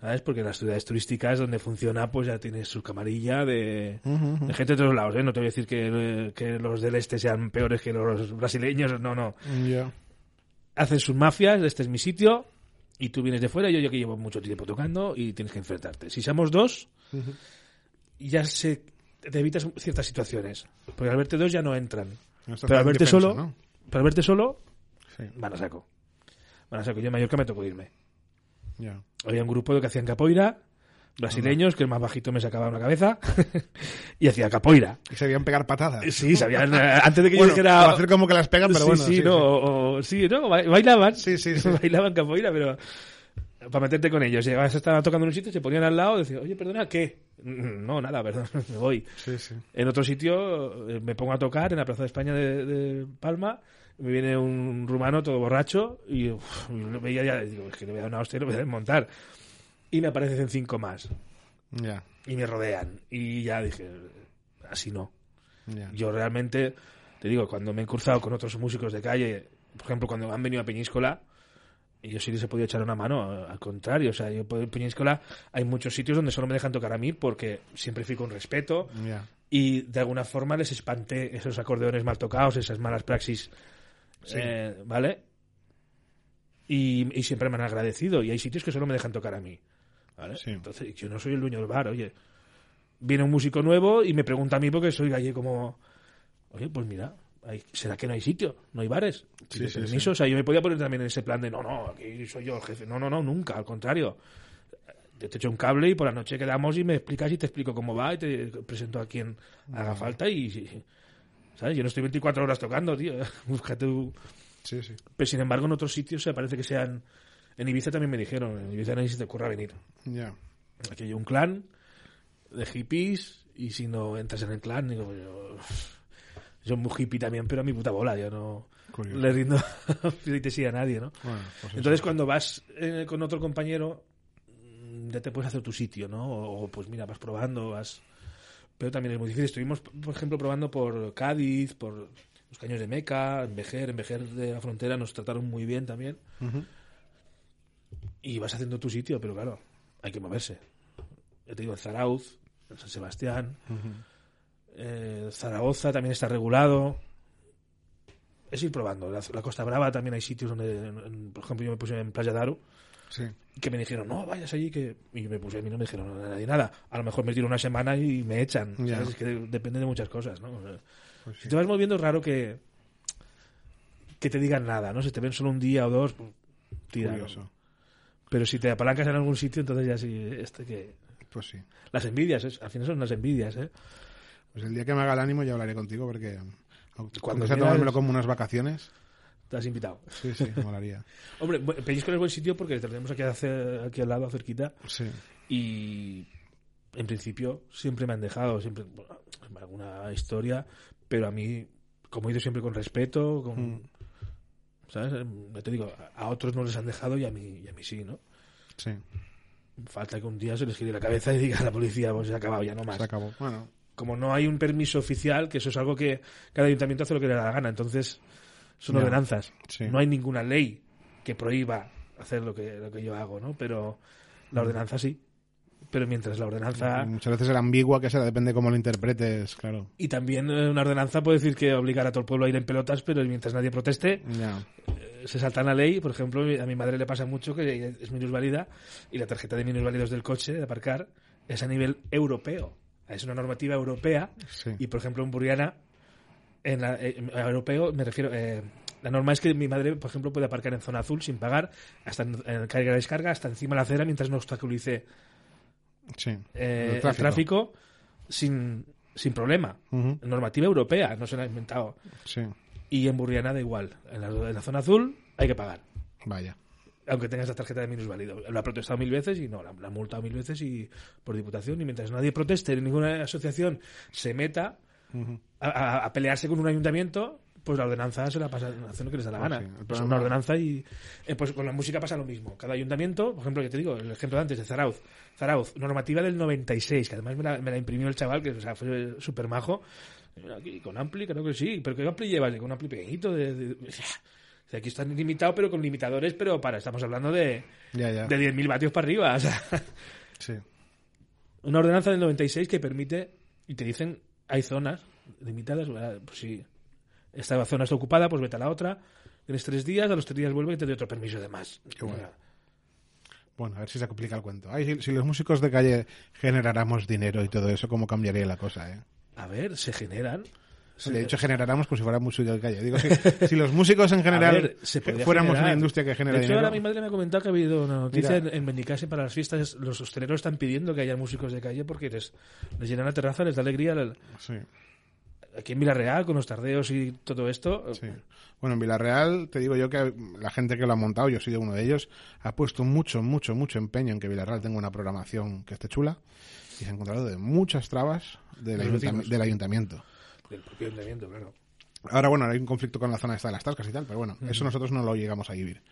S2: ¿sabes? Porque en las ciudades turísticas donde funciona, pues ya tienes su camarilla de, de gente de todos lados, ¿eh? No te voy a decir que, que los del este sean peores que los brasileños, no, no.
S1: Ya.
S2: Hacen sus mafias, este es mi sitio, y tú vienes de fuera, yo, yo que llevo mucho tiempo tocando, y tienes que enfrentarte. Si somos dos,
S1: Ujú.
S2: Ya se te evitas ciertas situaciones. Porque al verte dos ya no entran.
S1: No
S2: Pero al verte solo,
S1: ¿no?
S2: pero al verte solo,
S1: Sí,
S2: van a saco. Van a saco. Yo en Mallorca me tocó irme. Había un grupo que hacían capoeira, brasileños, que el más bajito me sacaba una cabeza, y hacía capoeira.
S1: Y sabían pegar patadas.
S2: Sí, sabían, eh, antes de que
S1: Bueno,
S2: yo dijera...
S1: para hacer como que las pegan, pero
S2: sí,
S1: bueno.
S2: sí, no, o- o- sí, no, ba- bailaban.
S1: Sí, sí, sí.
S2: bailaban capoeira, pero para meterte con ellos. Estaban tocando en un sitio, se ponían al lado decían, oye, perdona, ¿qué? "Mm, No, nada, perdón, me voy.
S1: Sí, sí.
S2: En otro sitio eh, me pongo a tocar en la Plaza de España de, de Palma, me viene un rumano todo borracho y uf, veía ya, digo, es que le voy a dar una hostia y lo voy a desmontar. Y me aparecen cinco más
S1: Ya,
S2: y me rodean. Y ya dije, así no.
S1: ya.
S2: Yo realmente, te digo, cuando me he cruzado con otros músicos de calle, por ejemplo, cuando han venido a Peñíscola, y yo sí les he podido echar una mano, al contrario, o sea, yo en Peñíscola hay muchos sitios donde solo me dejan tocar a mí porque siempre fui con respeto
S1: Ya.
S2: y de alguna forma les espanté esos acordeones mal tocados, esas malas praxis,
S1: Sí.
S2: eh, ¿vale? Y, y siempre me han agradecido y hay sitios que solo me dejan tocar a mí, ¿vale?
S1: Sí.
S2: Entonces, yo no soy el dueño del bar, oye. Viene un músico nuevo y me pregunta a mí porque soy gallego como, oye, pues mira, ¿será que no hay sitio? ¿No hay bares?
S1: Sí,
S2: permiso. O sea, yo me podía poner también en ese plan de, no, no, aquí soy yo el jefe. No, no, no, nunca, al contrario. Te te echo un cable y por la noche quedamos y me explicas y te explico cómo va y te presento a quien haga falta y... y- ¿Sabes? Yo no estoy 24 horas tocando, tío. Búscate un...
S1: Sí, sí.
S2: Pero sin embargo en otros sitios se parece que sean... En Ibiza también me dijeron, en Ibiza nadie se te ocurra venir.
S1: Ya.
S2: Aquí hay un clan de hippies y si no entras en el clan, digo, yo... Yo muy hippie también, pero a mi puta bola, yo no
S1: Curioso.
S2: le rindo sí a nadie, ¿no?
S1: Bueno, pues eso.
S2: Entonces, cuando vas eh, con otro compañero, mm, ya te puedes hacer tu sitio, ¿no? O, pues mira, vas probando, vas... Pero también es muy difícil. Estuvimos, por ejemplo, probando por Cádiz, por los caños de Meca, en Vejer, en Vejer de la frontera nos trataron muy bien también. Y vas haciendo tu sitio, pero claro, hay que moverse. Ya te digo, en Zarauz, en San Sebastián, eh, Zaragoza también está regulado. Es ir probando. La, la Costa Brava también hay sitios donde, por ejemplo, yo me puse en Playa Daru,
S1: Sí.
S2: que me dijeron, no, vayas allí, que... Y me puse a mí, no me dijeron a nadie nada. A lo mejor me tiro una semana y me echan. Es que depende de muchas cosas, ¿no? O sea,
S1: Pues sí.
S2: Si te vas moviendo es raro que que te digan nada, ¿no? Si te ven solo un día o dos, pues, tira. Pero si te apalancas en algún sitio, entonces ya sí, este que...
S1: Pues sí.
S2: Las envidias, es- al final son las envidias, ¿eh?
S1: Pues el día que me haga el ánimo ya hablaré contigo porque
S2: Cuando
S1: sea tomármelo como unas vacaciones,
S2: Te has invitado.
S1: sí, sí, molaría.
S2: Hombre, Pellizco es buen sitio porque te tenemos aquí, hace- aquí al lado, cerquita,
S1: Sí.
S2: y en principio siempre me han dejado, siempre bueno, alguna historia, pero a mí, como he ido siempre con respeto, con...
S1: Mm.
S2: ¿Sabes? Ya te digo, a- a otros no les han dejado y a mí, y a mí sí, ¿no?
S1: Sí,
S2: Falta que un día se les gire la cabeza y diga a la policía, pues se ha acabado, ya no más.
S1: se acabó. Bueno,
S2: Como no hay un permiso oficial, que eso es algo que cada ayuntamiento hace lo que le da la gana, entonces son ordenanzas.
S1: sí.
S2: No hay ninguna ley que prohíba hacer lo que, lo que yo hago, ¿no? Pero la ordenanza sí. Pero mientras la ordenanza...
S1: Muchas veces era ambigua, que será, depende cómo lo interpretes, claro.
S2: Y también eh, una ordenanza puede decir que obligar a todo el pueblo a ir en pelotas, pero mientras nadie proteste, eh, se salta la ley. Por ejemplo, a mi madre le pasa mucho que es minusválida y la tarjeta de minusválidos del coche, de aparcar, es a nivel europeo. Es una normativa europea
S1: Sí.
S2: y, por ejemplo, en Buriana, en la, eh, en europeo, me refiero... eh, la norma es que mi madre, por ejemplo, puede aparcar en zona azul sin pagar, hasta en, en carga y descarga, hasta encima de la acera, mientras no obstaculice
S1: Sí.
S2: eh,
S1: El
S2: el tráfico, sin, sin problema. Normativa europea, no se la ha inventado.
S1: Sí.
S2: Y en Burriana da igual. En la, en la zona azul hay que pagar.
S1: Vaya.
S2: Aunque tengas la tarjeta de minusválido. Lo ha protestado mil veces y no, la, la ha multado mil veces y por diputación. Y mientras nadie proteste, ninguna asociación se meta a, a- a pelearse con un ayuntamiento, pues la ordenanza se la pasa haciendo lo que les da la
S1: Pues
S2: gana.
S1: sí, el
S2: Pues una ordenanza y eh, pues con la música pasa lo mismo. Cada ayuntamiento, por ejemplo, que te digo, el ejemplo de antes de Zarauz, Zarauz, normativa del 96, que además me la, me la imprimió el chaval, que o sea, fue súper majo. Aquí, con Ampli, creo que sí, pero ¿qué Ampli llevas? Con un Ampli pequeñito. De, de- de- aquí están limitados, pero con limitadores, pero para, estamos hablando de,
S1: Ya, ya.
S2: de 10.000 vatios para arriba. O sea,
S1: Sí.
S2: una ordenanza del 96 que permite, y te dicen, hay zonas limitadas, pues si esta zona está ocupada, pues vete a la otra, tienes tres días, a los tres días vuelve y te doy otro permiso de más.
S1: Qué bueno. Bueno, a ver si se complica el cuento. Ay, si, si los músicos de calle generáramos dinero y todo eso, ¿cómo cambiaría la cosa, eh?
S2: A ver, se generan.
S1: Le he dicho generáramos como si fuera música de calle. Digo, si, si los músicos en general
S2: ver, se
S1: fuéramos
S2: generar.
S1: una industria que genera
S2: De hecho,
S1: dinero...
S2: ahora mi madre me ha comentado que ha habido una noticia
S1: Mira.
S2: en, en Benicase para las fiestas. Los hosteleros están pidiendo que haya músicos de calle porque les, les llenan la terraza, les da alegría.
S1: Sí,
S2: Aquí en Villarreal, con los tardeos y todo esto,
S1: sí. Bueno, en Villarreal, te digo yo que la gente que lo ha montado, yo he sido uno de ellos, ha puesto mucho, mucho, mucho empeño en que Villarreal tenga una programación que esté chula y se ha encontrado de muchas trabas del ayuntamiento.
S2: Del propio ayuntamiento, claro.
S1: Ahora, bueno, hay un conflicto con la zona esta de las tascas y tal, pero bueno, eso nosotros no lo llegamos a vivir.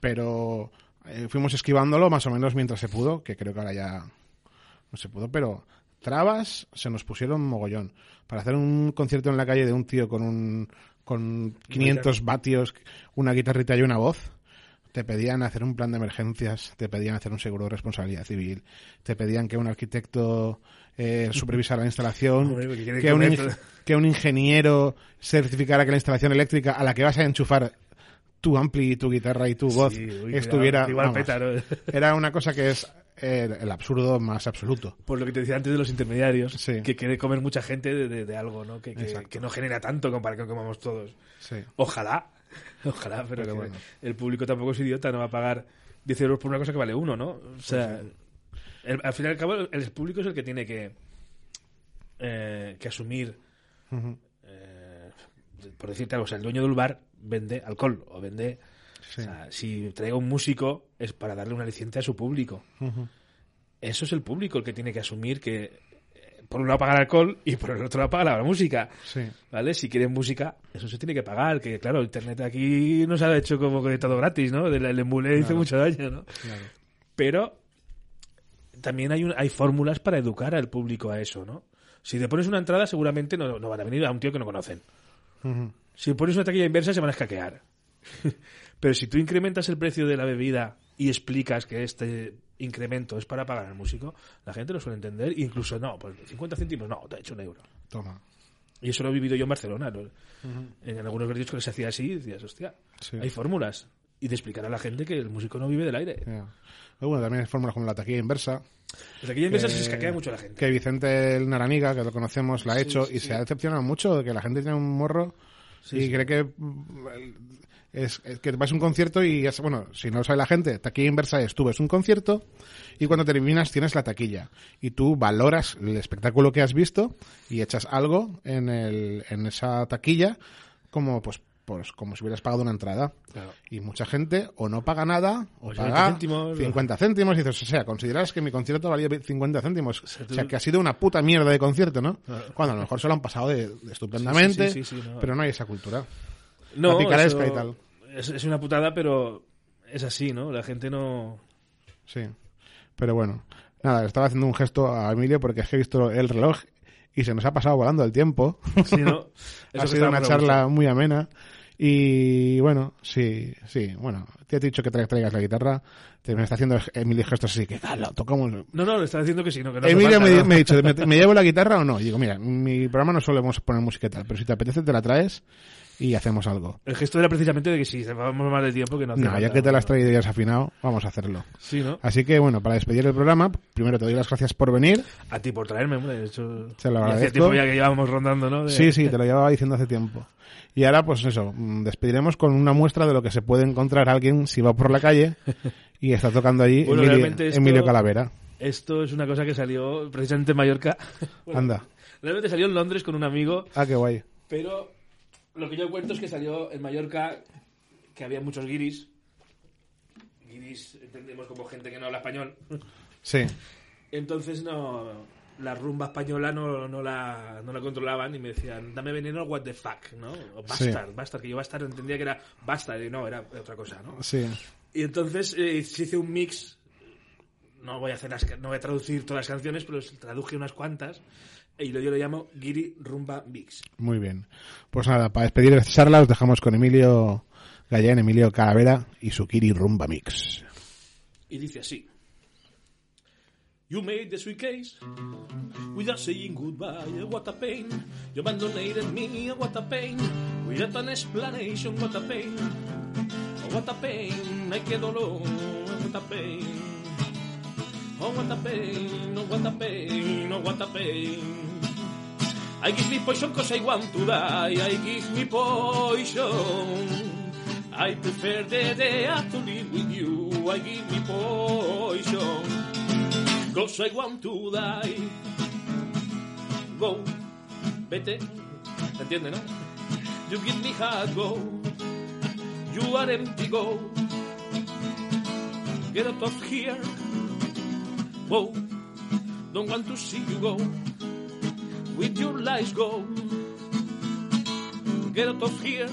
S1: Pero eh, fuimos esquivándolo más o menos mientras se pudo, que creo que ahora ya no se pudo, pero trabas se nos pusieron mogollón. Para hacer un concierto en la calle de un tío con un con 500 vatios, una guitarrita y una voz, te pedían hacer un plan de emergencias, te pedían hacer un seguro de responsabilidad civil, te pedían que un arquitecto eh, supervisara la instalación,
S2: Hombre,
S1: que un, que un ingeniero certificara que la instalación eléctrica a la que vas a enchufar tu ampli, tu guitarra y tu voz
S2: Sí, uy,
S1: estuviera...
S2: igual
S1: vamos,
S2: peta, ¿no?
S1: Era una cosa que es eh, el absurdo más absoluto.
S2: Por lo que te decía antes de los intermediarios,
S1: Sí.
S2: que quiere comer mucha gente de, de- de algo, ¿no? Que, que- no genera tanto comparado con que comamos todos.
S1: Sí.
S2: Ojalá, ojalá, pero bueno. el público tampoco es idiota, no va a pagar 10 euros por una cosa que vale uno, ¿no? O sea, el- al fin y al cabo, el, público es el que tiene que, eh, que asumir, eh, por decirte algo, o sea, el dueño del bar vende alcohol o vende...
S1: Sí.
S2: O sea, si traiga un músico es para darle un aliciente a su público. Eso es el público el que tiene que asumir que eh, por un lado paga el alcohol y por el otro lado paga la música.
S1: Sí.
S2: ¿Vale? Si quieren música, eso se tiene que pagar. Que claro, Internet aquí nos ha hecho como que todo gratis, ¿no? El, el embulé hizo mucho daño, ¿no?
S1: Claro.
S2: Pero también hay, un- hay fórmulas para educar al público a eso, ¿no? Si te pones una entrada, seguramente no, no van a venir a un tío que no conocen.
S1: Ujú.
S2: Si pones una taquilla inversa, se van a escaquear. Pero si tú incrementas el precio de la bebida y explicas que este incremento es para pagar al músico, la gente lo suele entender. Incluso, no, pues 50 céntimos, no, te ha hecho un euro.
S1: Toma.
S2: Y eso lo he vivido yo en Barcelona. ¿no? En algunos que les hacía así, decías, hostia,
S1: Sí.
S2: hay fórmulas. Y de explicar a la gente que el músico no vive del aire.
S1: Pero bueno, también hay fórmulas como la taquilla inversa.
S2: Aquí empieza
S1: que-
S2: se escaquea mucho la gente.
S1: Que Vicente el Naraniga, que lo conocemos, la ha
S2: Sí,
S1: hecho
S2: sí,
S1: y
S2: sí.
S1: se ha decepcionado mucho de que la gente tiene un morro y cree que es, es que vas a un concierto y es, bueno, si no lo sabe la gente, taquilla inversa es tú ves un concierto y cuando terminas tienes la taquilla y tú valoras el espectáculo que has visto y echas algo en, el, en esa taquilla como pues pues como si hubieras pagado una entrada.
S2: Claro.
S1: Y mucha gente o no paga nada o paga
S2: 20 céntimos.
S1: 50 céntimos y dices, o sea, consideras que mi concierto valía 50 céntimos.
S2: sea,
S1: O sea, que ha sido una puta mierda de concierto, ¿no?
S2: Claro.
S1: Cuando a lo mejor se lo han pasado de, de estupendamente,
S2: Sí, sí, sí, sí, no.
S1: pero no hay esa cultura.
S2: No, eso
S1: y tal.
S2: Es, es una putada, pero es así, ¿no? La gente no...
S1: Sí. Pero bueno, nada, estaba haciendo un gesto a Emilio porque es que he visto el reloj y se nos ha pasado volando el tiempo.
S2: Sí, ¿no? Eso
S1: ha sido una charla
S2: gusto.
S1: muy amena. Y bueno, sí, sí, bueno, te he dicho que tra- traigas la guitarra, te me está haciendo Emilio gestos así, que cala, tocamos.
S2: No, no, le está diciendo que sí, no, que no
S1: Emilio
S2: falta,
S1: me,
S2: ¿no?
S1: me ha dicho, ¿me, me llevo la guitarra o no? Y digo, mira, en mi programa no solemos poner música y tal, pero si te apetece te la traes y hacemos algo.
S2: El gesto era precisamente de que si vamos mal de tiempo que no hace
S1: No,
S2: falta,
S1: ya que te la has traído y has afinado, vamos a hacerlo.
S2: Sí, ¿no?
S1: Así que bueno, para despedir el programa, primero te doy las gracias por venir.
S2: A ti por traerme, hombre. De hecho,
S1: Se lo agradezco.
S2: tiempo ya que llevábamos rondando, ¿no? De-
S1: Sí, sí, te lo llevaba diciendo hace tiempo. Y ahora, pues eso, mm, despediremos con una muestra de lo que se puede encontrar alguien si va por la calle y está tocando allí
S2: Bueno,
S1: Emilio,
S2: esto-
S1: Emilio Calavera.
S2: Esto es una cosa que salió precisamente en Mallorca. Bueno,
S1: Anda.
S2: Realmente salió en Londres con un amigo,
S1: Ah, qué guay.
S2: pero lo que yo cuento es que salió en Mallorca que había muchos guiris. Guiris entendemos como gente que no habla español.
S1: Sí,
S2: Entonces no la rumba española no, no, la, no la controlaban y me decían, dame veneno what the fuck, ¿no? O bastard, bastard, que yo bastard entendía que era bastard y no, era otra cosa, ¿no?
S1: sí.
S2: Y entonces eh, se hice un mix. No voy a hacer las no voy a traducir todas las canciones, pero traduje unas cuantas. Y yo lo llamo Giri Rumba Mix.
S1: Muy bien. Pues nada, para despedir esta charla os dejamos con Emilio Gallén, Emilio Calavera y su Kiri Rumba Mix.
S2: Y dice así. You made the sweet case without saying goodbye. What a pain. You abandonated me. What a pain. Without an explanation. What a pain. What a pain. Ay, qué dolor. What a pain. Oh, what a pain. Oh, what a pain. Oh, what a pain. I give me poison cause I want to die. I give me poison. I prefer the day to live with you. I give me poison. Cause I want to die. Go. Vete. ¿Se entiende, no? You give me heart, go. You are empty, go. Get out of here. Go. Don't want to see you go. With your lies, go. Get out of here.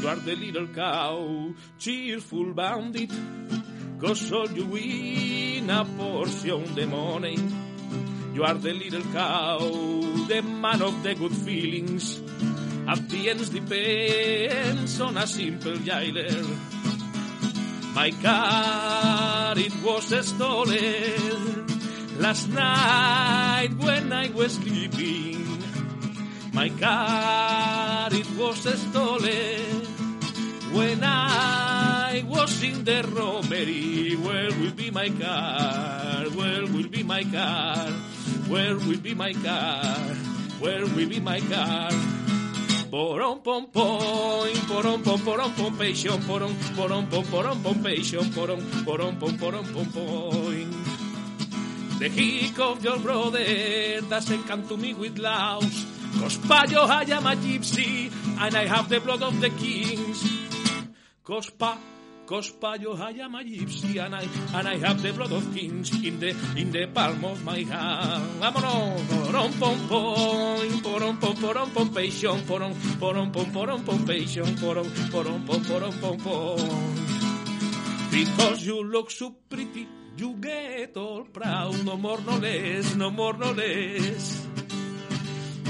S2: You are the little cow, cheerful bandit. Cause all you win a portion of the money. You are the little cow, the man of the good feelings. At the end depends on a simple jailer. My car, it was stolen last night when I was sleeping. My car, it was stolen when I was in the robbery. Where will be my car? Where will be my car? Where will be my car? Where will be my car? porom pom, pom porom pom, porom pom, peixón, porom porom pom, porom pom, peixón, porom porom pom, porom pom, pom The hick of your brother doesn't come to me with louse. Cause payo I am a gypsy and I have the blood of the kings. Cause pa Cospayo, I am a gypsy and I, and I have the blood of kings in the, in the palm of my hand. Vámonos, porom, pom, pom, porom, pom, porom, pom, peixón, porom, porom, pom, porom, pom, peixón, porom, porom, pom, porom, pom, pom. Because you look so pretty, you get all proud, no more, no less, no more, no less.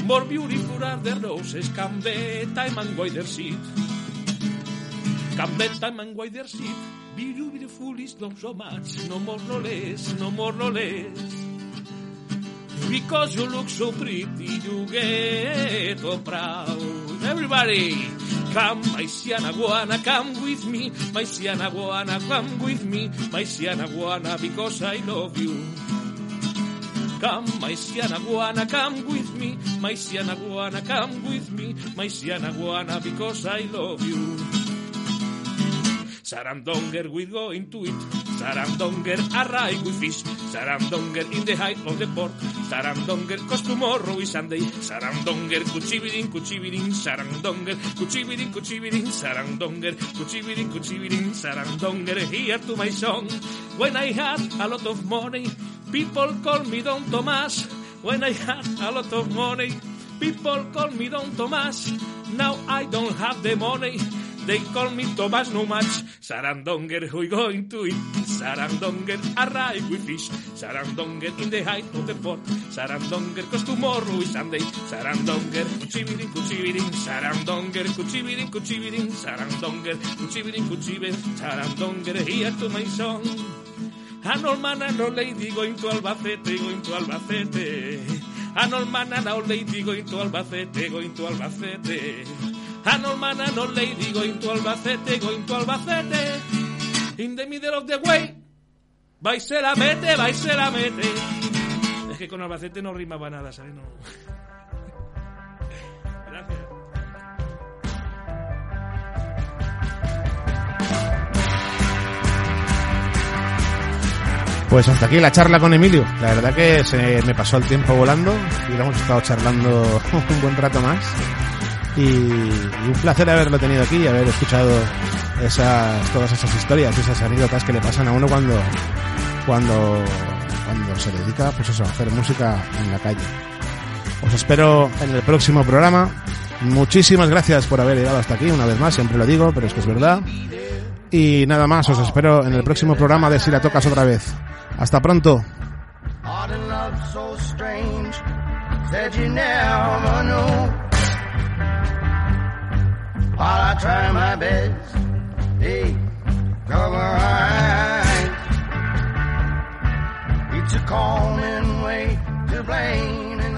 S2: More beautiful are the roses, come the time and go their seed. The time and why seed. Be you beautiful is not so much, no more, no less, no more, no less. Because you look so pretty, you get all proud. Everybody, Come, my Sianaguana, come with me. My Sianaguana, come with me. My Sianaguana, because I love you. Come, my Sianaguana, come with me. My Sianaguana, come with me. My Sianaguana, because I love you. Sarandonger, we go into it. Sarandonger, arrive with fish. Sarandonger in the height of the port. Sarandonger, cause tomorrow is Sunday. Sarandonger, kuchibirin, kuchibirin. Sarandonger, kuchibirin, kuchibirin. Sarandonger, kuchibirin, kuchibirin. Sarandonger, here to my song. When I had a lot of money, people call me Don Tomas. When I had a lot of money, people call me Don Tomas. Now I don't have the money. They call me Thomas no much. Sarandonger, we going to eat. Sarandonger, arrive with fish. Sarandonger in the height of the port. Sarandonger, cause tomorrow is Sunday. Sarandonger, kuchibirin, kuchibirin. Sarandonger, kuchibirin, kuchibirin. Sarandonger, kuchibirin, kuchibirin. Sarandonger, here to my song. An old man and old lady going to Albacete, going to Albacete. An old man and old lady going to Albacete, going to Albacete. An old man and old lady going to Albacete, going to Albacete. In the middle of the way, vais a la mete, vais a la mete. Es que con Albacete no rimaba nada, ¿sabes? No. Gracias.
S1: Pues hasta aquí la charla con Emilio. La verdad que se me pasó el tiempo volando y lo hemos estado charlando un buen rato más. Y, un placer haberlo tenido aquí y haber escuchado esas, todas esas historias, esas anécdotas que le pasan a uno cuando, cuando, cuando se dedica pues eso, a hacer música en la calle. Os espero en el próximo programa. Muchísimas gracias por haber llegado hasta aquí, una vez más, siempre lo digo, pero es que es verdad. Y nada más, os espero en el próximo programa de Si la tocas otra vez. Hasta pronto.
S3: While I try my best to cover her eyes. It's a common way to blame.